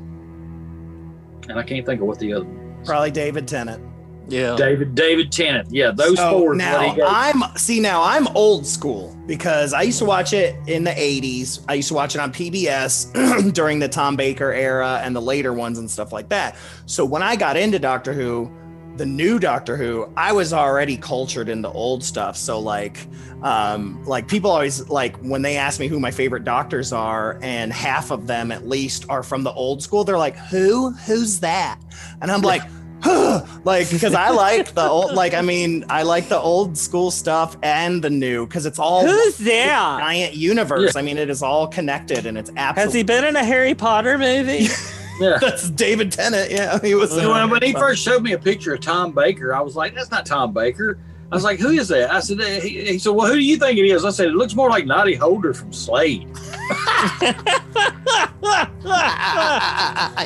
and I can't think of what the other Probably David Tennant. Yeah. David David Tennant. Yeah, those So four. Now. I'm see now I'm old school because I used to watch it in the 80s. I used to watch it on PBS during the Tom Baker era and the later ones and stuff like that. So when I got into Doctor Who, the new Doctor Who, I was already cultured into old stuff. So like um like people always like when they ask me who my favorite doctors are and half of them at least are from the old school, they're like, "Who? Who's that?" And I'm like, like because I like the old like I mean I like the old school stuff and the new because it's all Who's one that? giant universe. I mean it is all connected and it's absolutely Has he been in a Harry Potter movie? yeah. that's David Tennant. Yeah, he was. So when, when he first showed me a picture of Tom Baker, I was like, "That's not Tom Baker." I was like, "Who is that?" I said, "He, he said, well, who do you think it is?" I said, "It looks more like Noddy Holder from Slade."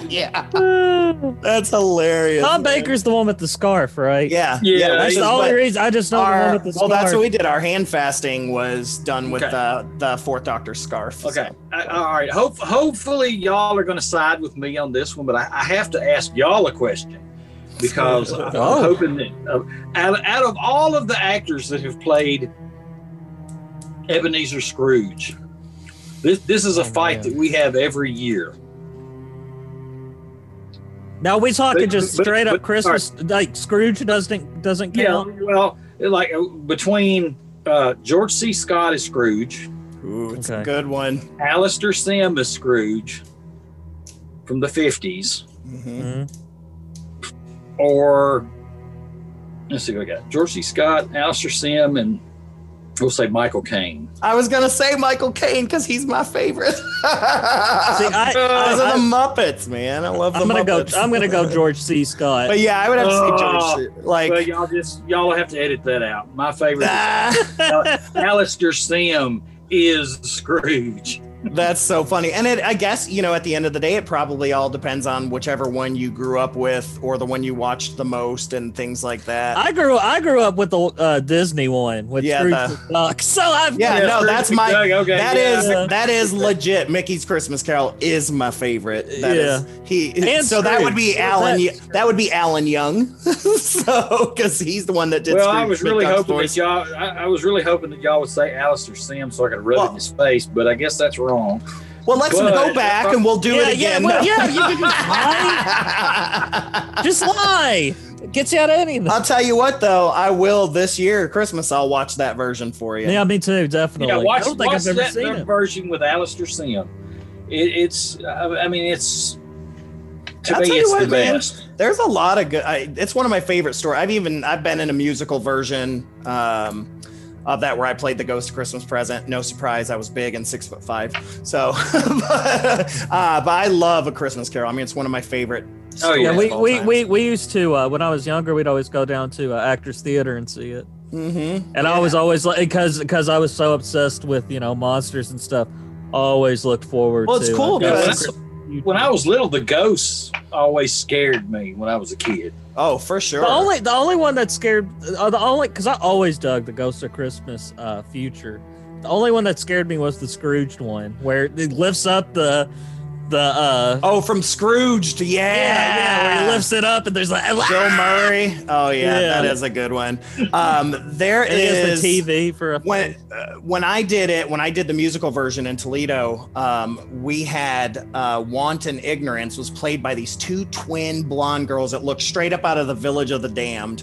yeah, that's hilarious. Tom man. Baker's the one with the scarf, right? Yeah, Yeah, That's the only but reason I just know the one Our, with the well, scarf. that's what we did. Our hand fasting was done with Okay. the the Fourth Doctor scarf. Okay. so. I- all right. Hope, hopefully, y'all are going to side with me on this one, but I, I have to ask y'all a question because I'm Oh. hoping that uh, out, out of all of the actors that have played Ebenezer Scrooge, this this is a Oh, fight man. that we have every year. Now we talking But- just but- straight up but- Christmas, like Scrooge doesn't doesn't Yeah. Well, like uh, between uh, George C. Scott as Scrooge, Ooh, it's a good one. Alastair Sim as Scrooge from the 50s. Mhm. Mhm. Or let's see what I got. George C. Scott, Alastair Sim, and we'll say Michael Caine. I was gonna say Michael Caine because he's my favorite. See, I- Those I- are the Muppets, man. I love the I'm gonna Muppets. go. I'm gonna go George C. Scott. But yeah, I would have to say Oh, George. Uh, like, But y'all just y'all have to edit that out. My favorite is Alastair Sim is Scrooge. That's so funny. And it, I guess, you know, at the end of the day, it probably all depends on whichever one you grew up with or the one you watched the most and things like that. I grew I grew up with the uh, Disney one with Yeah, Scrooge the- McDuck. So I've yeah, Yeah, no, Scrooge that's my McDuck, okay, that yeah. is Yeah. that is legit. Mickey's Christmas Carol is my favorite. That is he And so that would be Alan That's- that would be Alan Young. so cuz he's the one that did Well, I was really McDuck's hoping voice. that y'all. I, I was really hoping that y'all would say Alastair Sims so I could rub it Well- in his face, but I guess that's wrong. Well, let's But- go back and we'll do yeah, it again. Yeah, well, yeah, you can just lie. Just lie. Gets you out of anything. I'll tell you what though, I will this year Christmas I'll watch that version for you. yeah, me too, definitely. Yeah, watch, I don't think watch I've ever that seen that it. version with Alastair Sim. It, it's. I I mean, it's. To I'll me, tell you it's what, the man. best. There's a lot of good. I, it's one of my favorite stories. I've even I've been in a musical version um, of that where I played the Ghost of Christmas Present. No surprise, I was big and six foot five. So, but, uh, but I love a Christmas Carol. I mean, it's one of my favorite. Oh, Yeah, Yeah, we, we, time. we, we used to uh, when I was younger. We'd always go down to uh, Actors Theater and see it. Mm-hmm. And I was always like, because because I was so obsessed with you know monsters and stuff. Always looked forward. Well, it's to, cool uh, because- I, when I was little, the ghosts always scared me when I was a kid. Oh, for sure. The only the only one that scared uh, the only because I always dug the Ghost of Christmas uh, future. The only one that scared me was the Scrooged one, where it lifts up the the uh oh, from Scrooged. Yeah, yeah, yeah where he lifts it up and there's like Bill Murray. Oh yeah, Yeah. that is a good one. Um, there it is is the TV for a when uh, when I did it, when I did the musical version in Toledo, um, we had uh, Wanton Ignorance was played by these two twin blonde girls that looked straight up out of the Village of the Damned,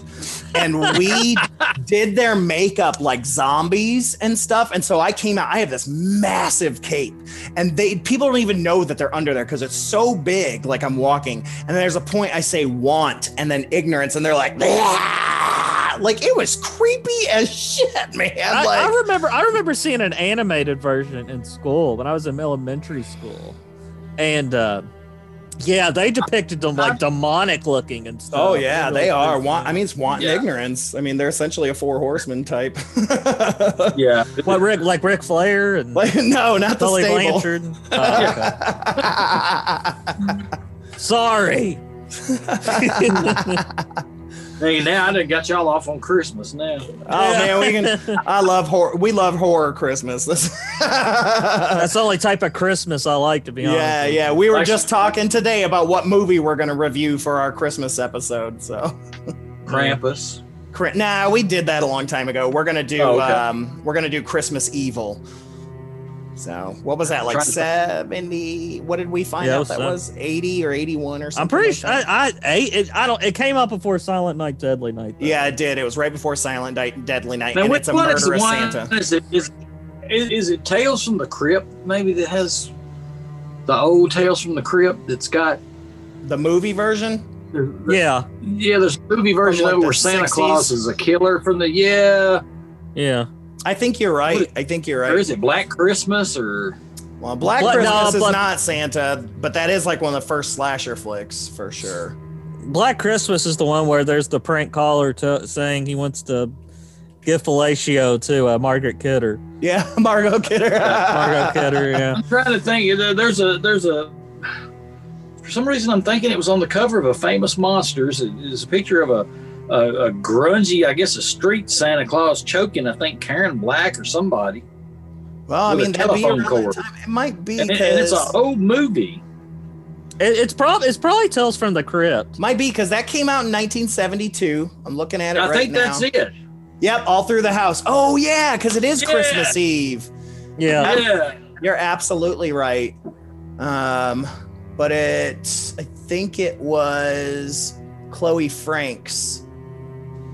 and we did their makeup like zombies and stuff. And so I came out. I have this massive cape, and they people don't even know that they're under there because it's so big. Like I'm walking, and then there's a point I say want, and then ignorance, and they're like. "Ah!" Like it was creepy as shit, man. I, like, I remember I remember seeing an animated version in school when I was in elementary school. And uh yeah, they depicted them like demonic looking and stuff. Oh yeah, Really they are. Want, I mean, it's wanton Yeah. ignorance. I mean, they're essentially a four horseman type. Yeah. What Rick like Ric Flair and like, no, not the Tully stable. Blanchard. Oh, okay. Sorry. Hey, now I done got y'all off on Christmas now. oh man, we can. I love horror. We love horror Christmas. That's the only type of Christmas I like to be honest. yeah, yeah. We were just talking today about what movie we're gonna review for our Christmas episode. So, Krampus. Cri- nah, we did that a long time ago. We're gonna do. Oh, okay. um We're gonna do Christmas Evil. So, what was that like? Trying Seventy? What did we find Yeah, out was that seven- was? Eighty or eighty-one or something? I'm pretty like sure? I, I, I, it, I don't. It came out before Silent Night, Deadly Night. though. Yeah, it did. It was right before Silent Night, Deadly Night, Now, and which it's a one is one? Santa. Is it, is, is, is it Tales from the Crypt? Maybe that has the old Tales from the Crypt that's got. The movie version. the- the- yeah, Yeah, there's a movie version like of it where Santa 60s. Claus is a killer from the. Yeah. yeah. I think you're right. I think you're Or right. is it Black Christmas or. Well, Black But no, Christmas is but- not Santa, but that is like one of the first slasher flicks for sure. Black Christmas is the one where there's the prank caller to, saying he wants to give fellatio to uh, Margaret Kidder. Yeah, Margot Kidder. Margot Kidder, yeah. I'm trying to think. There's a. There's a. For some reason, I'm thinking it was on the cover of a famous monsters. It is a picture of a, a, a grungy, I guess, a street Santa Claus choking. I think Karen Black or somebody. Well, I With a mean, that'd be telephone around that cord. time. It might be And, it- and it's because an old movie. It, it's probably it's probably Tales from the Crypt. might be because that came out in 1972. I'm looking at it I right think now. that's it. Yep, all through the house. Oh yeah, because it is Yeah. Christmas Eve. Yeah, Yeah. You're absolutely right. Um, but it, I think it was Chloe Franks,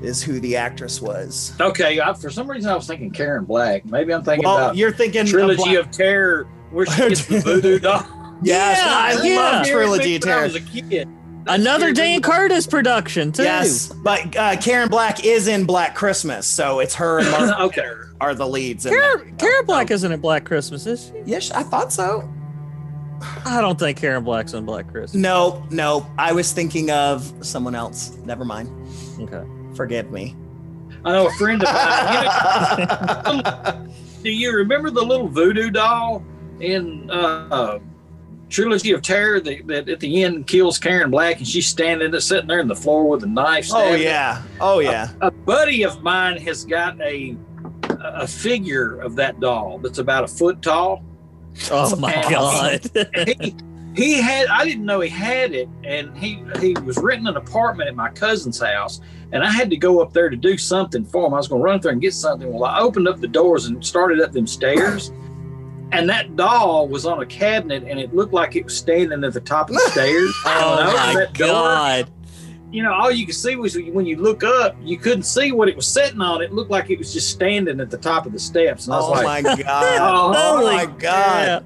is who the actress was. Okay. I, for some reason, I was thinking Karen Black. Maybe I'm thinking Well, about you're thinking Trilogy Black- of Terror, where she gets the voodoo doll. Yes, Yeah, I yeah. love Trilogy of When I Terror. was a kid. another Dan Curtis production too. Yes, but uh, Karen Black is in Black Christmas, so it's her and Mark Okay. are the leads. In Karen, that. Karen Black isn't in Black Christmas, is she? Yes, I thought so. I don't think Karen Black's in Black Christmas. No, no, I was thinking of someone else. Never mind. Okay. Forgive me. I know a friend of mine. You know, do you remember the little voodoo doll? in uh, Trilogy of Terror that, that at the end kills Karen Black and she's standing there, sitting there on the floor with a knife? Oh yeah. Oh yeah. A buddy of mine has got a a figure of that doll that's about a foot tall. Oh my And god. he, he had I didn't know he had it, and he he was renting an apartment at my cousin's house, and I had to go up there to do something for him. I was going to run up there and get something. Well, I opened up the doors and started up them stairs. And that doll was on a cabinet, and it looked like it was standing at the top of the stairs. oh And I opened my that door, god. you know, all you could see was when you look up, you couldn't see what it was sitting on. It looked like it was just standing at the top of the steps. And I was Oh like, my god. Oh, Oh, Holy my god.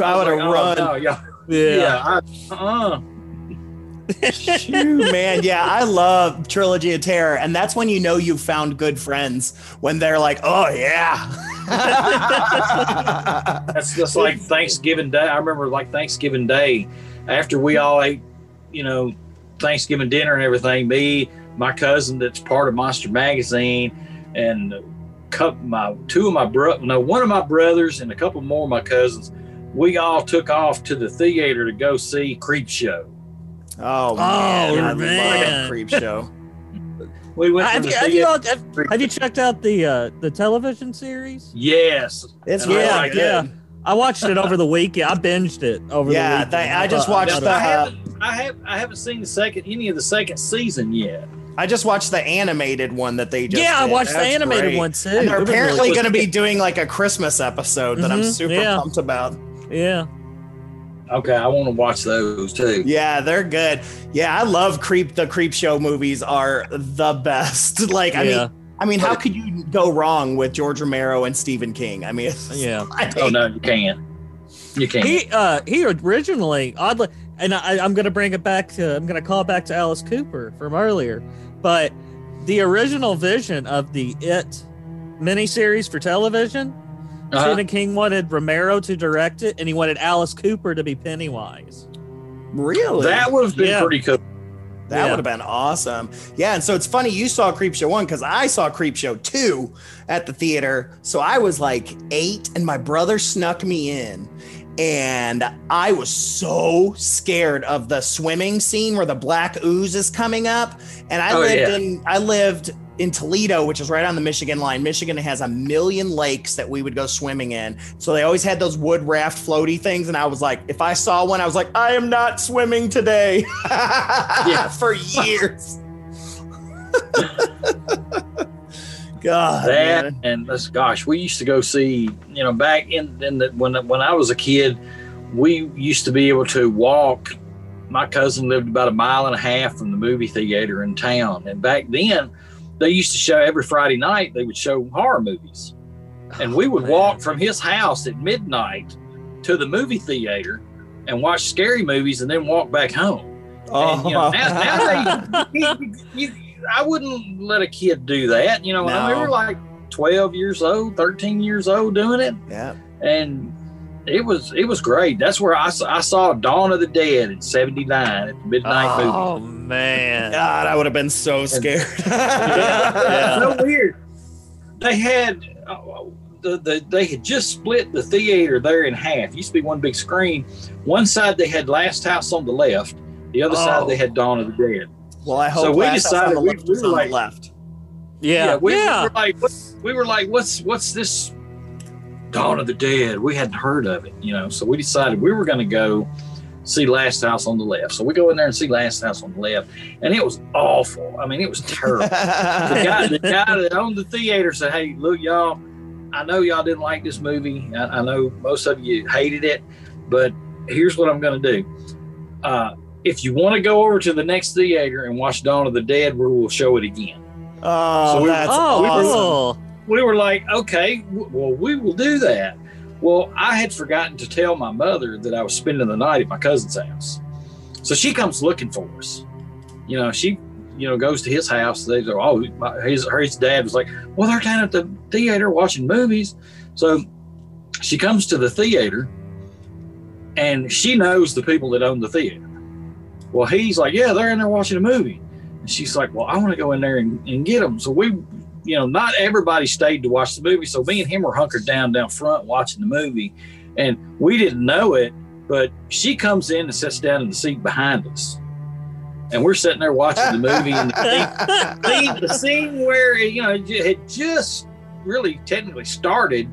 I would have oh, run. no, yeah, Yeah. yeah. I, uh, Shoot, man. Yeah, I love Trilogy of Terror. And that's when you know you've found good friends when they're like, oh, yeah. that's just like Thanksgiving Day. I remember like Thanksgiving Day after we all ate, you know, Thanksgiving dinner and everything. Me, my cousin, that's part of Monster Magazine, and a couple, my two of my bro, no, one of my brothers and a couple more of my cousins. We all took off to the theater to go see Creepshow. oh, man. I man. love Creepshow. We went to Have the you, have, you, all- have, have you checked out the uh, the television series? Yes, It's And I really yeah, good. yeah. I watched it over the weekend. I binged it over Yeah, the weekend. they- I just watched thought the- I haven't, I have, I haven't seen the second any of the second season yet. I just watched the animated one that they just yeah, I did. watched the animated great. one too. And they're It was really apparently going to be doing like a Christmas episode that I'm Mhm, super yeah. pumped about. Yeah. Okay, I want to watch those too. Yeah, they're good. Yeah, I love creep. The creep show movies are the best. Like, I Yeah. mean, I mean, how could you go wrong with George Romero and Stephen King? I mean, Yeah. like- Oh no, you can't. You can't. He uh he originally oddly and I, I'm gonna bring it back to I'm gonna call it back to Alice Cooper from earlier, but the original vision of the It miniseries for television, Uh-huh. Stephen King wanted Romero to direct it, and he wanted Alice Cooper to be Pennywise. really, that would have been Yeah. pretty cool. that yeah. would have been awesome. Yeah, and so it's funny you saw Creepshow one because I saw Creepshow two at the theater. So I was like eight, and my brother snuck me in. And I was so scared of the swimming scene where the black ooze is coming up. And I Oh, lived yeah. in I lived in Toledo, which is right on the Michigan line. Michigan has a million lakes that we would go swimming in. So they always had those wood raft floaty things. And I was like, if I saw one, I was like, I am not swimming today. Yeah. For years. God. that man. and this, gosh, we used to go see. You know, back in in the when when I was a kid, we used to be able to walk. My cousin lived about a mile and a half from the movie theater in town, and back then, they used to show every Friday night. They would show horror movies, and we would oh, man. walk from his house at midnight to the movie theater and watch scary movies, and then walk back home. And, you know, now, you, oh. you, I wouldn't let a kid do that. You know, when we were like 12 years old, 13 years old doing it. yeah. And it was it was great. That's where I, saw- I saw Dawn of the Dead in 79 at the midnight movie. Oh man. God, I would have been so scared. Yeah. so weird. They had uh, the, the they had just split the theater there in half. It used to be one big screen. One side they had Last House on the left. The other Oh. side they had Dawn of the Dead. Well, I hope So we Last House on decided the we- left we was were on the like- left. Yeah. we, yeah. we were like, what, we were like, what's what's this Dawn of the Dead? We hadn't heard of it, you know. So we decided we were going to go see Last House on the left. So we go in there and see Last House on the left, and it was awful. I mean, it was terrible. the guy, the guy that owned the theater said, "Hey, look, y'all. I know y'all didn't like this movie. I, I know most of you hated it, but here's what I'm going to do. Uh, if you want to go over to the next theater and watch Dawn of the Dead, we will show it again." oh, So we- that's oh, awesome. We were like, okay, well, we will do that. Well, I had forgotten to tell my mother that I was spending the night at my cousin's house. So she comes looking for us. You know, she, you know, goes to his house. They go, oh, my, his, her, his dad was like, well, they're down at the theater watching movies. So she comes to the theater and she knows the people that own the theater. Well, he's like, yeah, they're in there watching a movie. And she's like, well, I want to go in there and, and get them. So we you know, not everybody stayed to watch the movie. So me and him were hunkered down down front watching the movie, and we didn't know it. But she comes in and sits down in the seat behind us, and we're sitting there watching the movie. And the scene, the scene where you know it had just really technically started.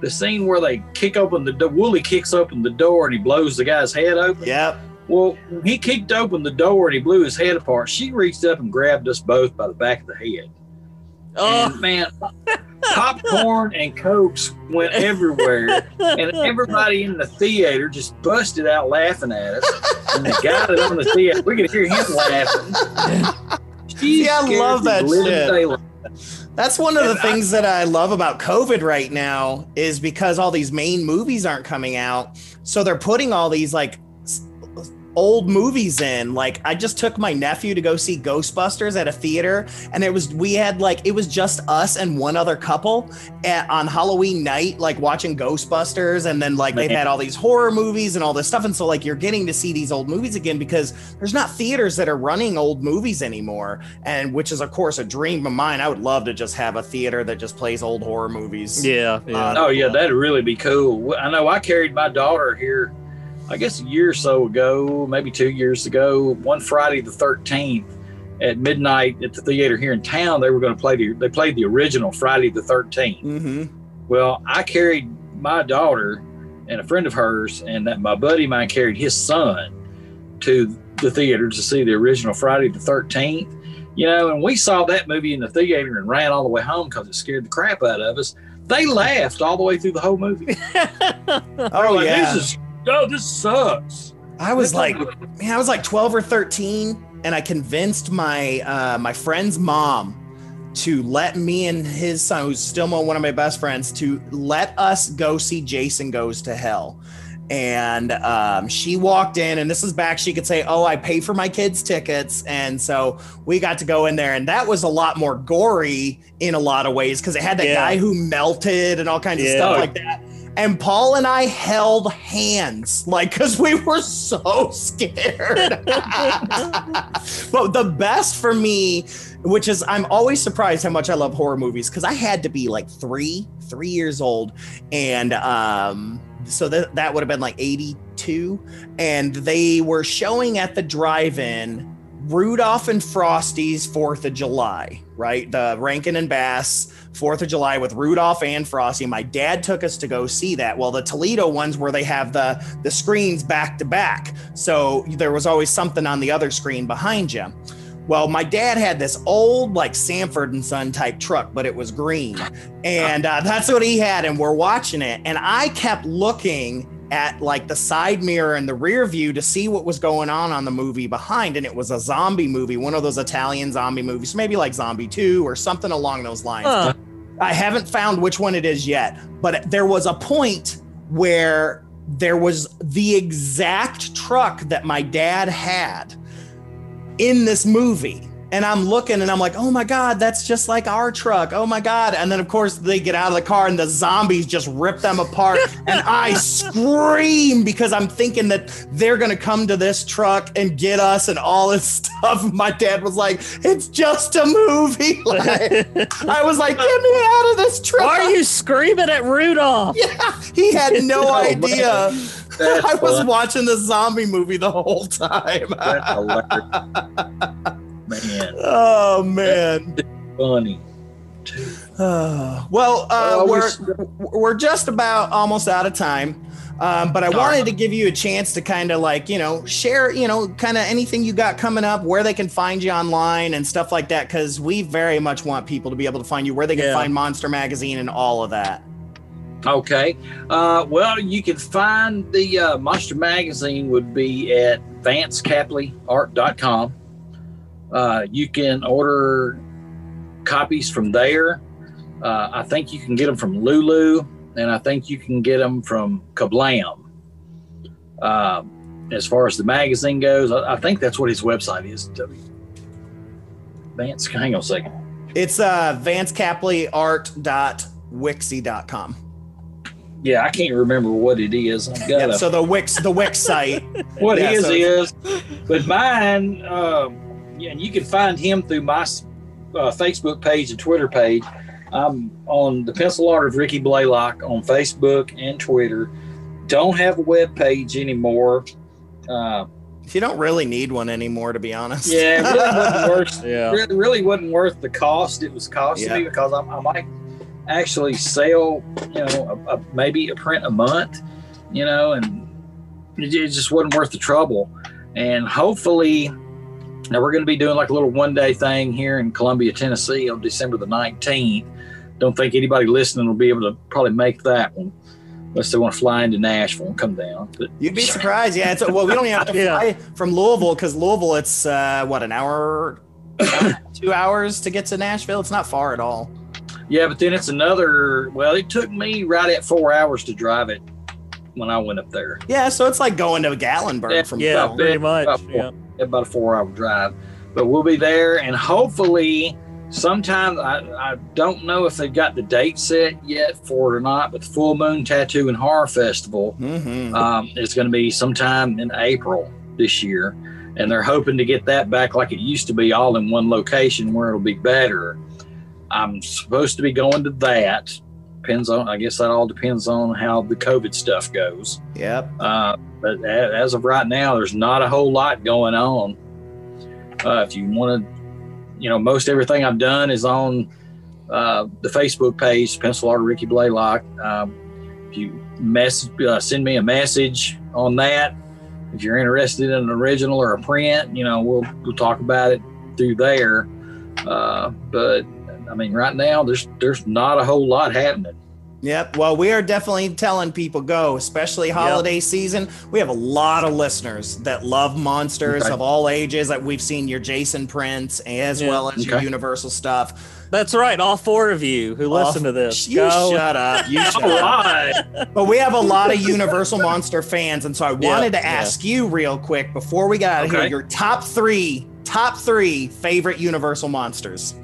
The scene where they kick open the door, Wooley kicks open the door and he blows the guy's head open. Yep. Well, he kicked open the door and he blew his head apart, she reached up and grabbed us both by the back of the head. Oh, And man, popcorn and cokes went everywhere, and everybody in the theater just busted out laughing at us. And the guy that owned the theater, we could hear him laughing. She See, I love that shit. daylight. That's one of the And I- things that I love about COVID right now is because all these main movies aren't coming out. So they're putting all these like s- old movies in. Like I just took my nephew to go see Ghostbusters at a theater and it was we had like it was just us and one other couple at, on Halloween night like watching Ghostbusters and then like they've had all these horror movies and all this stuff and so like you're getting to see these old movies again because there's not theaters that are running old movies anymore and which is of course a dream of mine. I would love to just have a theater that just plays old horror movies. yeah, yeah. Uh, Oh yeah, that'd really be cool. I know I carried my daughter here, I guess a year or so ago, maybe two years ago. One Friday the thirteenth at midnight at the theater here in town, they were going to play the they played the original Friday the thirteenth. Mm-hmm. Well, I carried my daughter and a friend of hers, and that my buddy of mine carried his son to the theater to see the original Friday the thirteenth. You know, and we saw that movie in the theater and ran all the way home because it scared the crap out of us. They laughed all the way through the whole movie. Oh like, yeah. This is oh, this sucks. I was like, man, I was like 12 or 13, and I convinced my uh, my friend's mom to let me and his son, who's still one of my best friends, to let us go see Jason Goes to Hell. And um, she walked in, and this is back. She could say, "Oh, I pay for my kids' tickets," and so we got to go in there, and that was a lot more gory in a lot of ways because it had that Yeah. guy who melted and all kinds of stuff like that. And Paul and I held hands, like, because we were so scared. but the best for me, which is, I'm always surprised how much I love horror movies, because I had to be like three, three years old. And um, so that, that would have been like 82. And they were showing at the drive in Rudolph and Frosty's Fourth of July, right? The Rankin and Bass Fourth of July with Rudolph and Frosty. My dad took us to go see that. Well, the Toledo ones where they have the the screens back to back, so there was always something on the other screen behind you. Well, my dad had this old like Sanford and Son type truck, but it was green, and uh, that's what he had. And we're watching it, and I kept looking at like the side mirror and the rear view to see what was going on on the movie behind and it was a zombie movie one of those italian zombie movies maybe like zombie 2 or something along those lines Huh. I haven't found which one it is yet, but there was a point where there was the exact truck that my dad had in this movie. And I'm looking and I'm like, oh my God, that's just like our truck. Oh my God. And then, of course, they get out of the car and the zombies just rip them apart. and I scream because I'm thinking that they're going to come to this truck and get us and all this stuff. My dad was like, it's just a movie. Like, I was like, get me out of this truck. Why are you screaming at Rudolph? Yeah, he had no Oh, idea. That's I was fun. watching the zombie movie the whole time. That's hilarious. Man, oh man. funny. Uh, well, uh, we're we're just about almost out of time. Um, but I Darn. wanted to give you a chance to kind of like, you know, share, you know, kind of anything you got coming up, where they can find you online and stuff like that. Cause we very much want people to be able to find you, where they can Yeah. find Monster Magazine and all of that. Okay. Uh, well, you can find the uh, Monster Magazine would be at vancecapleyart.com. Uh, you can order copies from there. Uh, I think you can get them from Lulu, and I think you can get them from Kablam. Um, as far as the magazine goes, I, I think that's what his website is. W- Vance, hang on a second. It's uh vancecapleyart.wixsite.com. Yeah, I can't remember what it is. I've got Yeah, so the Wix the Wix site. what Yeah, his so- is. But mine, um, yeah, and you can find him through my uh, Facebook page and Twitter page. I'm on the Pencil Art of Ricky Blaylock on Facebook and Twitter. Don't have a web page anymore. Uh, You don't really need one anymore, to be honest. yeah, it really wasn't worth. Yeah. Really, really wasn't worth the cost it was costing Yeah. me because I, I might actually sell, you know, a, a, maybe a print a month, you know, and it, it just wasn't worth the trouble. And hopefully, now we're going to be doing like a little one day thing here in Columbia, Tennessee on December the 19th. Don't think anybody listening will be able to probably make that one unless they want to fly into Nashville and come down. But You'd be surprised. Yeah, it's well, we don't even have to Yeah. fly from Louisville because Louisville, it's uh, what an hour, two hours to get to Nashville. It's not far at all. Yeah, but then it's another. Well, it took me right at four hours to drive it when I went up there. Yeah, so it's like going to Gatlinburg Yeah, from Yeah, About- pretty much. about Yeah. About a four-hour drive, but we'll be there, and hopefully, sometime. I, I don't know if they've got the date set yet for it or not, but the Full Moon Tattoo and Horror Festival Mm-hmm. um, is going to be sometime in April this year, and they're hoping to get that back like it used to be, all in one location where it'll be better. I'm supposed to be going to that. Depends on, I guess that all depends on how the COVID stuff goes. Yep. Uh, but as of right now, there's not a whole lot going on. Uh, if you want to, you know, most everything I've done is on uh, the Facebook page, Pencil Art Ricky Blaylock. Um, if you message, uh, send me a message on that. If you're interested in an original or a print, you know, we'll we'll talk about it through there. Uh, but I mean, right now there's there's not a whole lot happening. Yep. Well, we are definitely telling people go, especially holiday season. We have a lot of listeners that love monsters Okay. of all ages. Like we've seen your Jason prints as Yeah. well as your Universal stuff. That's right. All four of you who listen to this. You go. shut up. You shut up. right. But we have a lot of Universal Monster fans, and so I wanted to yeah. ask you real quick before we got out of here your top three, top three favorite Universal monsters.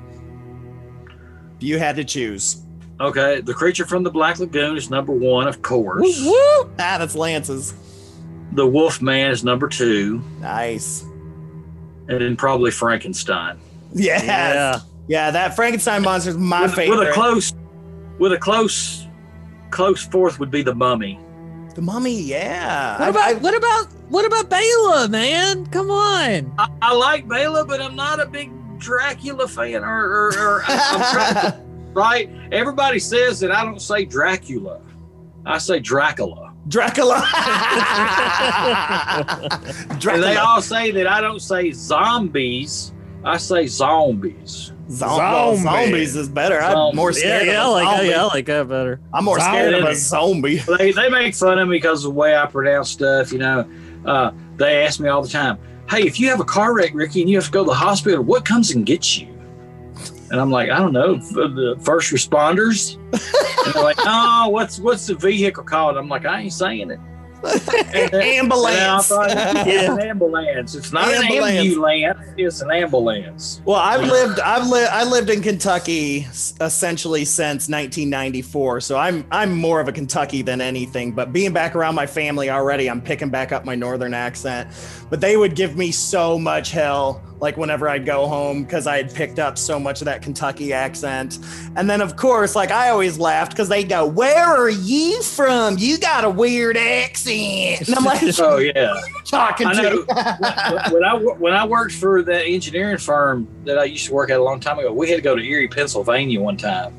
If you had to choose. Okay, the creature from the Black Lagoon is number one, of course. Ah, that's Lance's. The Wolf Man is number two, Nice. and then probably Frankenstein. Yes. Yeah. Yeah, that Frankenstein monster is my with, favorite. with a close, with a close, close fourth would be the Mummy. the Mummy, yeah. What I- about I- what about what about Bela, man? Come on. I, I like Bela, but I'm not a big Dracula fan. Or, or, or I'm to, right? Everybody says that I don't say Dracula. I say Dracula. Dracula. And they all say that I don't say zombies. I say zombies. Zom- Zombie. Zombies is better. I'm more scared yeah, I of a like zombie. yeah, I like that better. I'm more scared of a zombie. They, they make fun of me because of the way I pronounce stuff. You know, uh, they ask me all the time, "Hey, if you have a car wreck, Ricky, and you have to go to the hospital, what comes and gets you?" And I'm like, "I don't know, the first responders." and they're like, "Oh, what's what's the vehicle called?" I'm like, "I ain't saying it." Ambulance. it's an ambulance. It's not Ambulance. an ambulance. It's an ambulance. Well, I've lived, I've lived, I lived in Kentucky essentially since 1994, so I'm I'm more of a Kentucky than anything. But being back around my family already, I'm picking back up my northern accent. But they would give me so much hell, like whenever I'd go home, because I had picked up so much of that Kentucky accent. And then, of course, like I always laughed because they'd go, "Where are you from? You got a weird accent." And I'm like, Oh yeah. talking I know. to. when I when I worked for that engineering firm that I used to work at a long time ago, we had to go to Erie, Pennsylvania one time,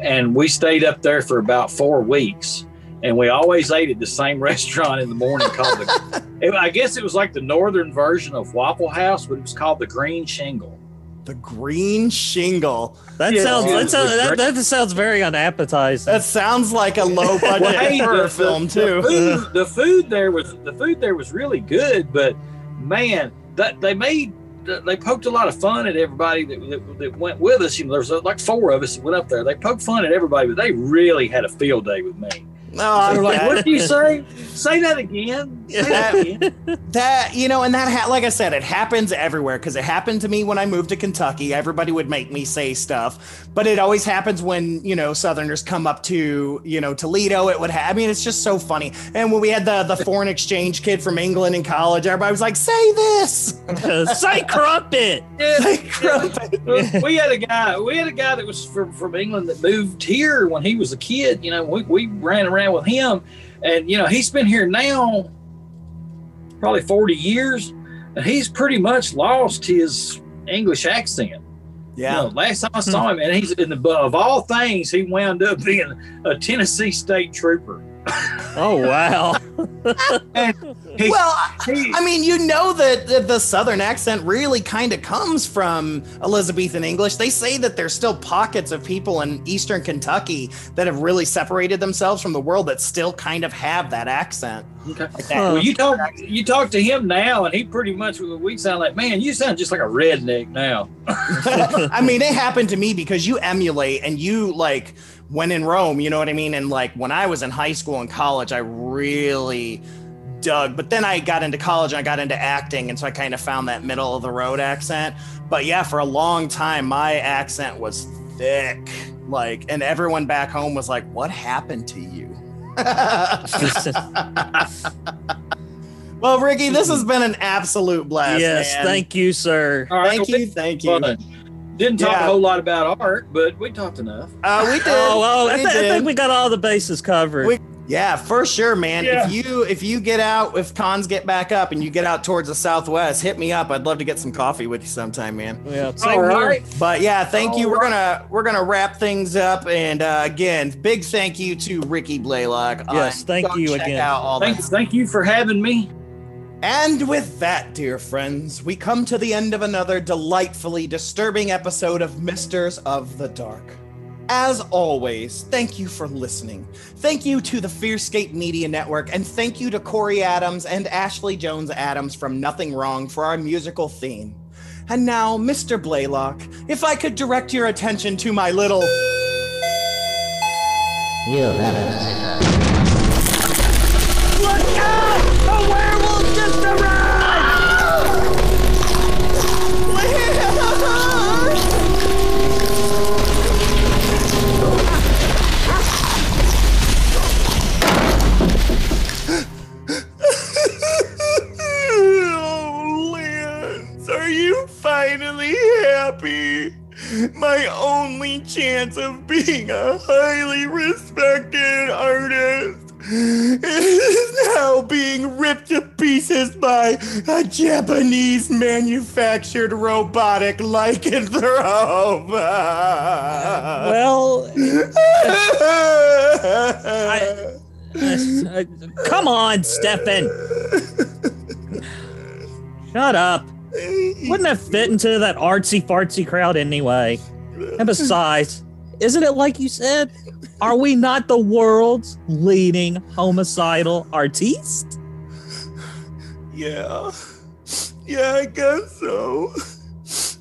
and we stayed up there for about four weeks. And we always ate at the same restaurant in the morning called the. it- I guess it was like the northern version of Waffle House, but it was called the Green Shingle. the green shingle. That Yeah, sounds that sounds, it's that, that sounds very unappetizing. That sounds like a low budget Well, hey, horror the- film the, too. The food, the food there was the food there was really good, but man, that they made they poked a lot of fun at everybody that, that, that went with us. You know, there was uh, like four of us that went up there. They poked fun at everybody, but they really had a field day with me. No, They're like, what did you say? Say that again. Say that again. That you know, and that ha- like I said, it happens everywhere because it happened to me when I moved to Kentucky. Everybody would make me say stuff, but it always happens when you know Southerners come up to you know Toledo. It would. Ha- I mean, it's just so funny. And when we had the the foreign exchange kid from England in college, everybody was like, "Say this." Say crumpet. Yeah, Like, crumpet. we had a guy. We had a guy that was from, from England that moved here when he was a kid. You know, we, we ran around with him, and you know he's been here now probably forty years, and he's pretty much lost his English accent. Yeah. You know, last time I saw hmm. him, and he's in the of all things, he wound up being a Tennessee state trooper. Oh wow. He- Well, he- I mean, you know that the, the Southern accent really kind of comes from Elizabethan English. They say that there's still pockets of people in Eastern Kentucky that have really separated themselves from the world that still kind of have that accent. Okay. Like that. Well, you talk you talk to him now, and he pretty much we sound like, man, you sound just like a redneck now. I mean, it happened to me because you emulate and you like when in Rome, you know what I mean? And like when I was in high school and college, I really dug, but then I got into college and I got into acting. And so I kind of found that middle of the road accent. But yeah, for a long time, my accent was thick. Like, and everyone back home was like, what happened to you? well, Ricky, this has been an absolute blast. yes, man. thank you, sir. All right, Thank well, you, thank you. fun. Didn't talk Yeah. a whole lot about art, but we talked enough. Uh, we did. Oh, well, I, We thi- I think we got all the bases covered. We- Yeah, for sure, man. Yeah. If you if you get out, if cons get back up and you get out towards the southwest, hit me up. I'd love to get some coffee with you sometime, man. yeah, All same here. right. But yeah, thank you. All We're gonna we're gonna wrap things up, and uh, again, big thank you to Ricky Blaylock. Yes, Uh, thank you again. Out all Thank, thank you for having me. And with that, dear friends, we come to the end of another delightfully disturbing episode of Misters of the Dark. As always, thank you for listening. Thank you to the Fearscape Media Network, and thank you to Corey Adams and Ashley Jones Adams from Nothing Wrong for our musical theme. And now, Mr. Blaylock, if I could direct your attention to my little. Look My only chance of being a highly respected artist is now being ripped to pieces by a Japanese manufactured robotic lycanthrope. Well, uh, come on, Stefan. Shut up. Wouldn't that fit into that artsy fartsy crowd anyway. And besides, isn't it like you said? Are we not the world's leading homicidal artiste? Yeah. Yeah, I guess so.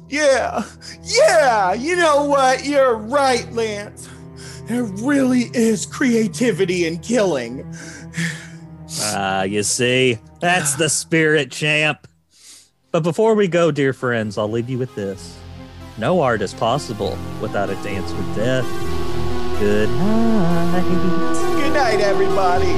Yeah. Yeah. You know what? You're right, Lance. There really is creativity in killing. Ah, you see, that's the spirit, champ. But before we go, dear friends, I'll leave you with this. No art is possible without a dance with death. Good night. Good night, everybody.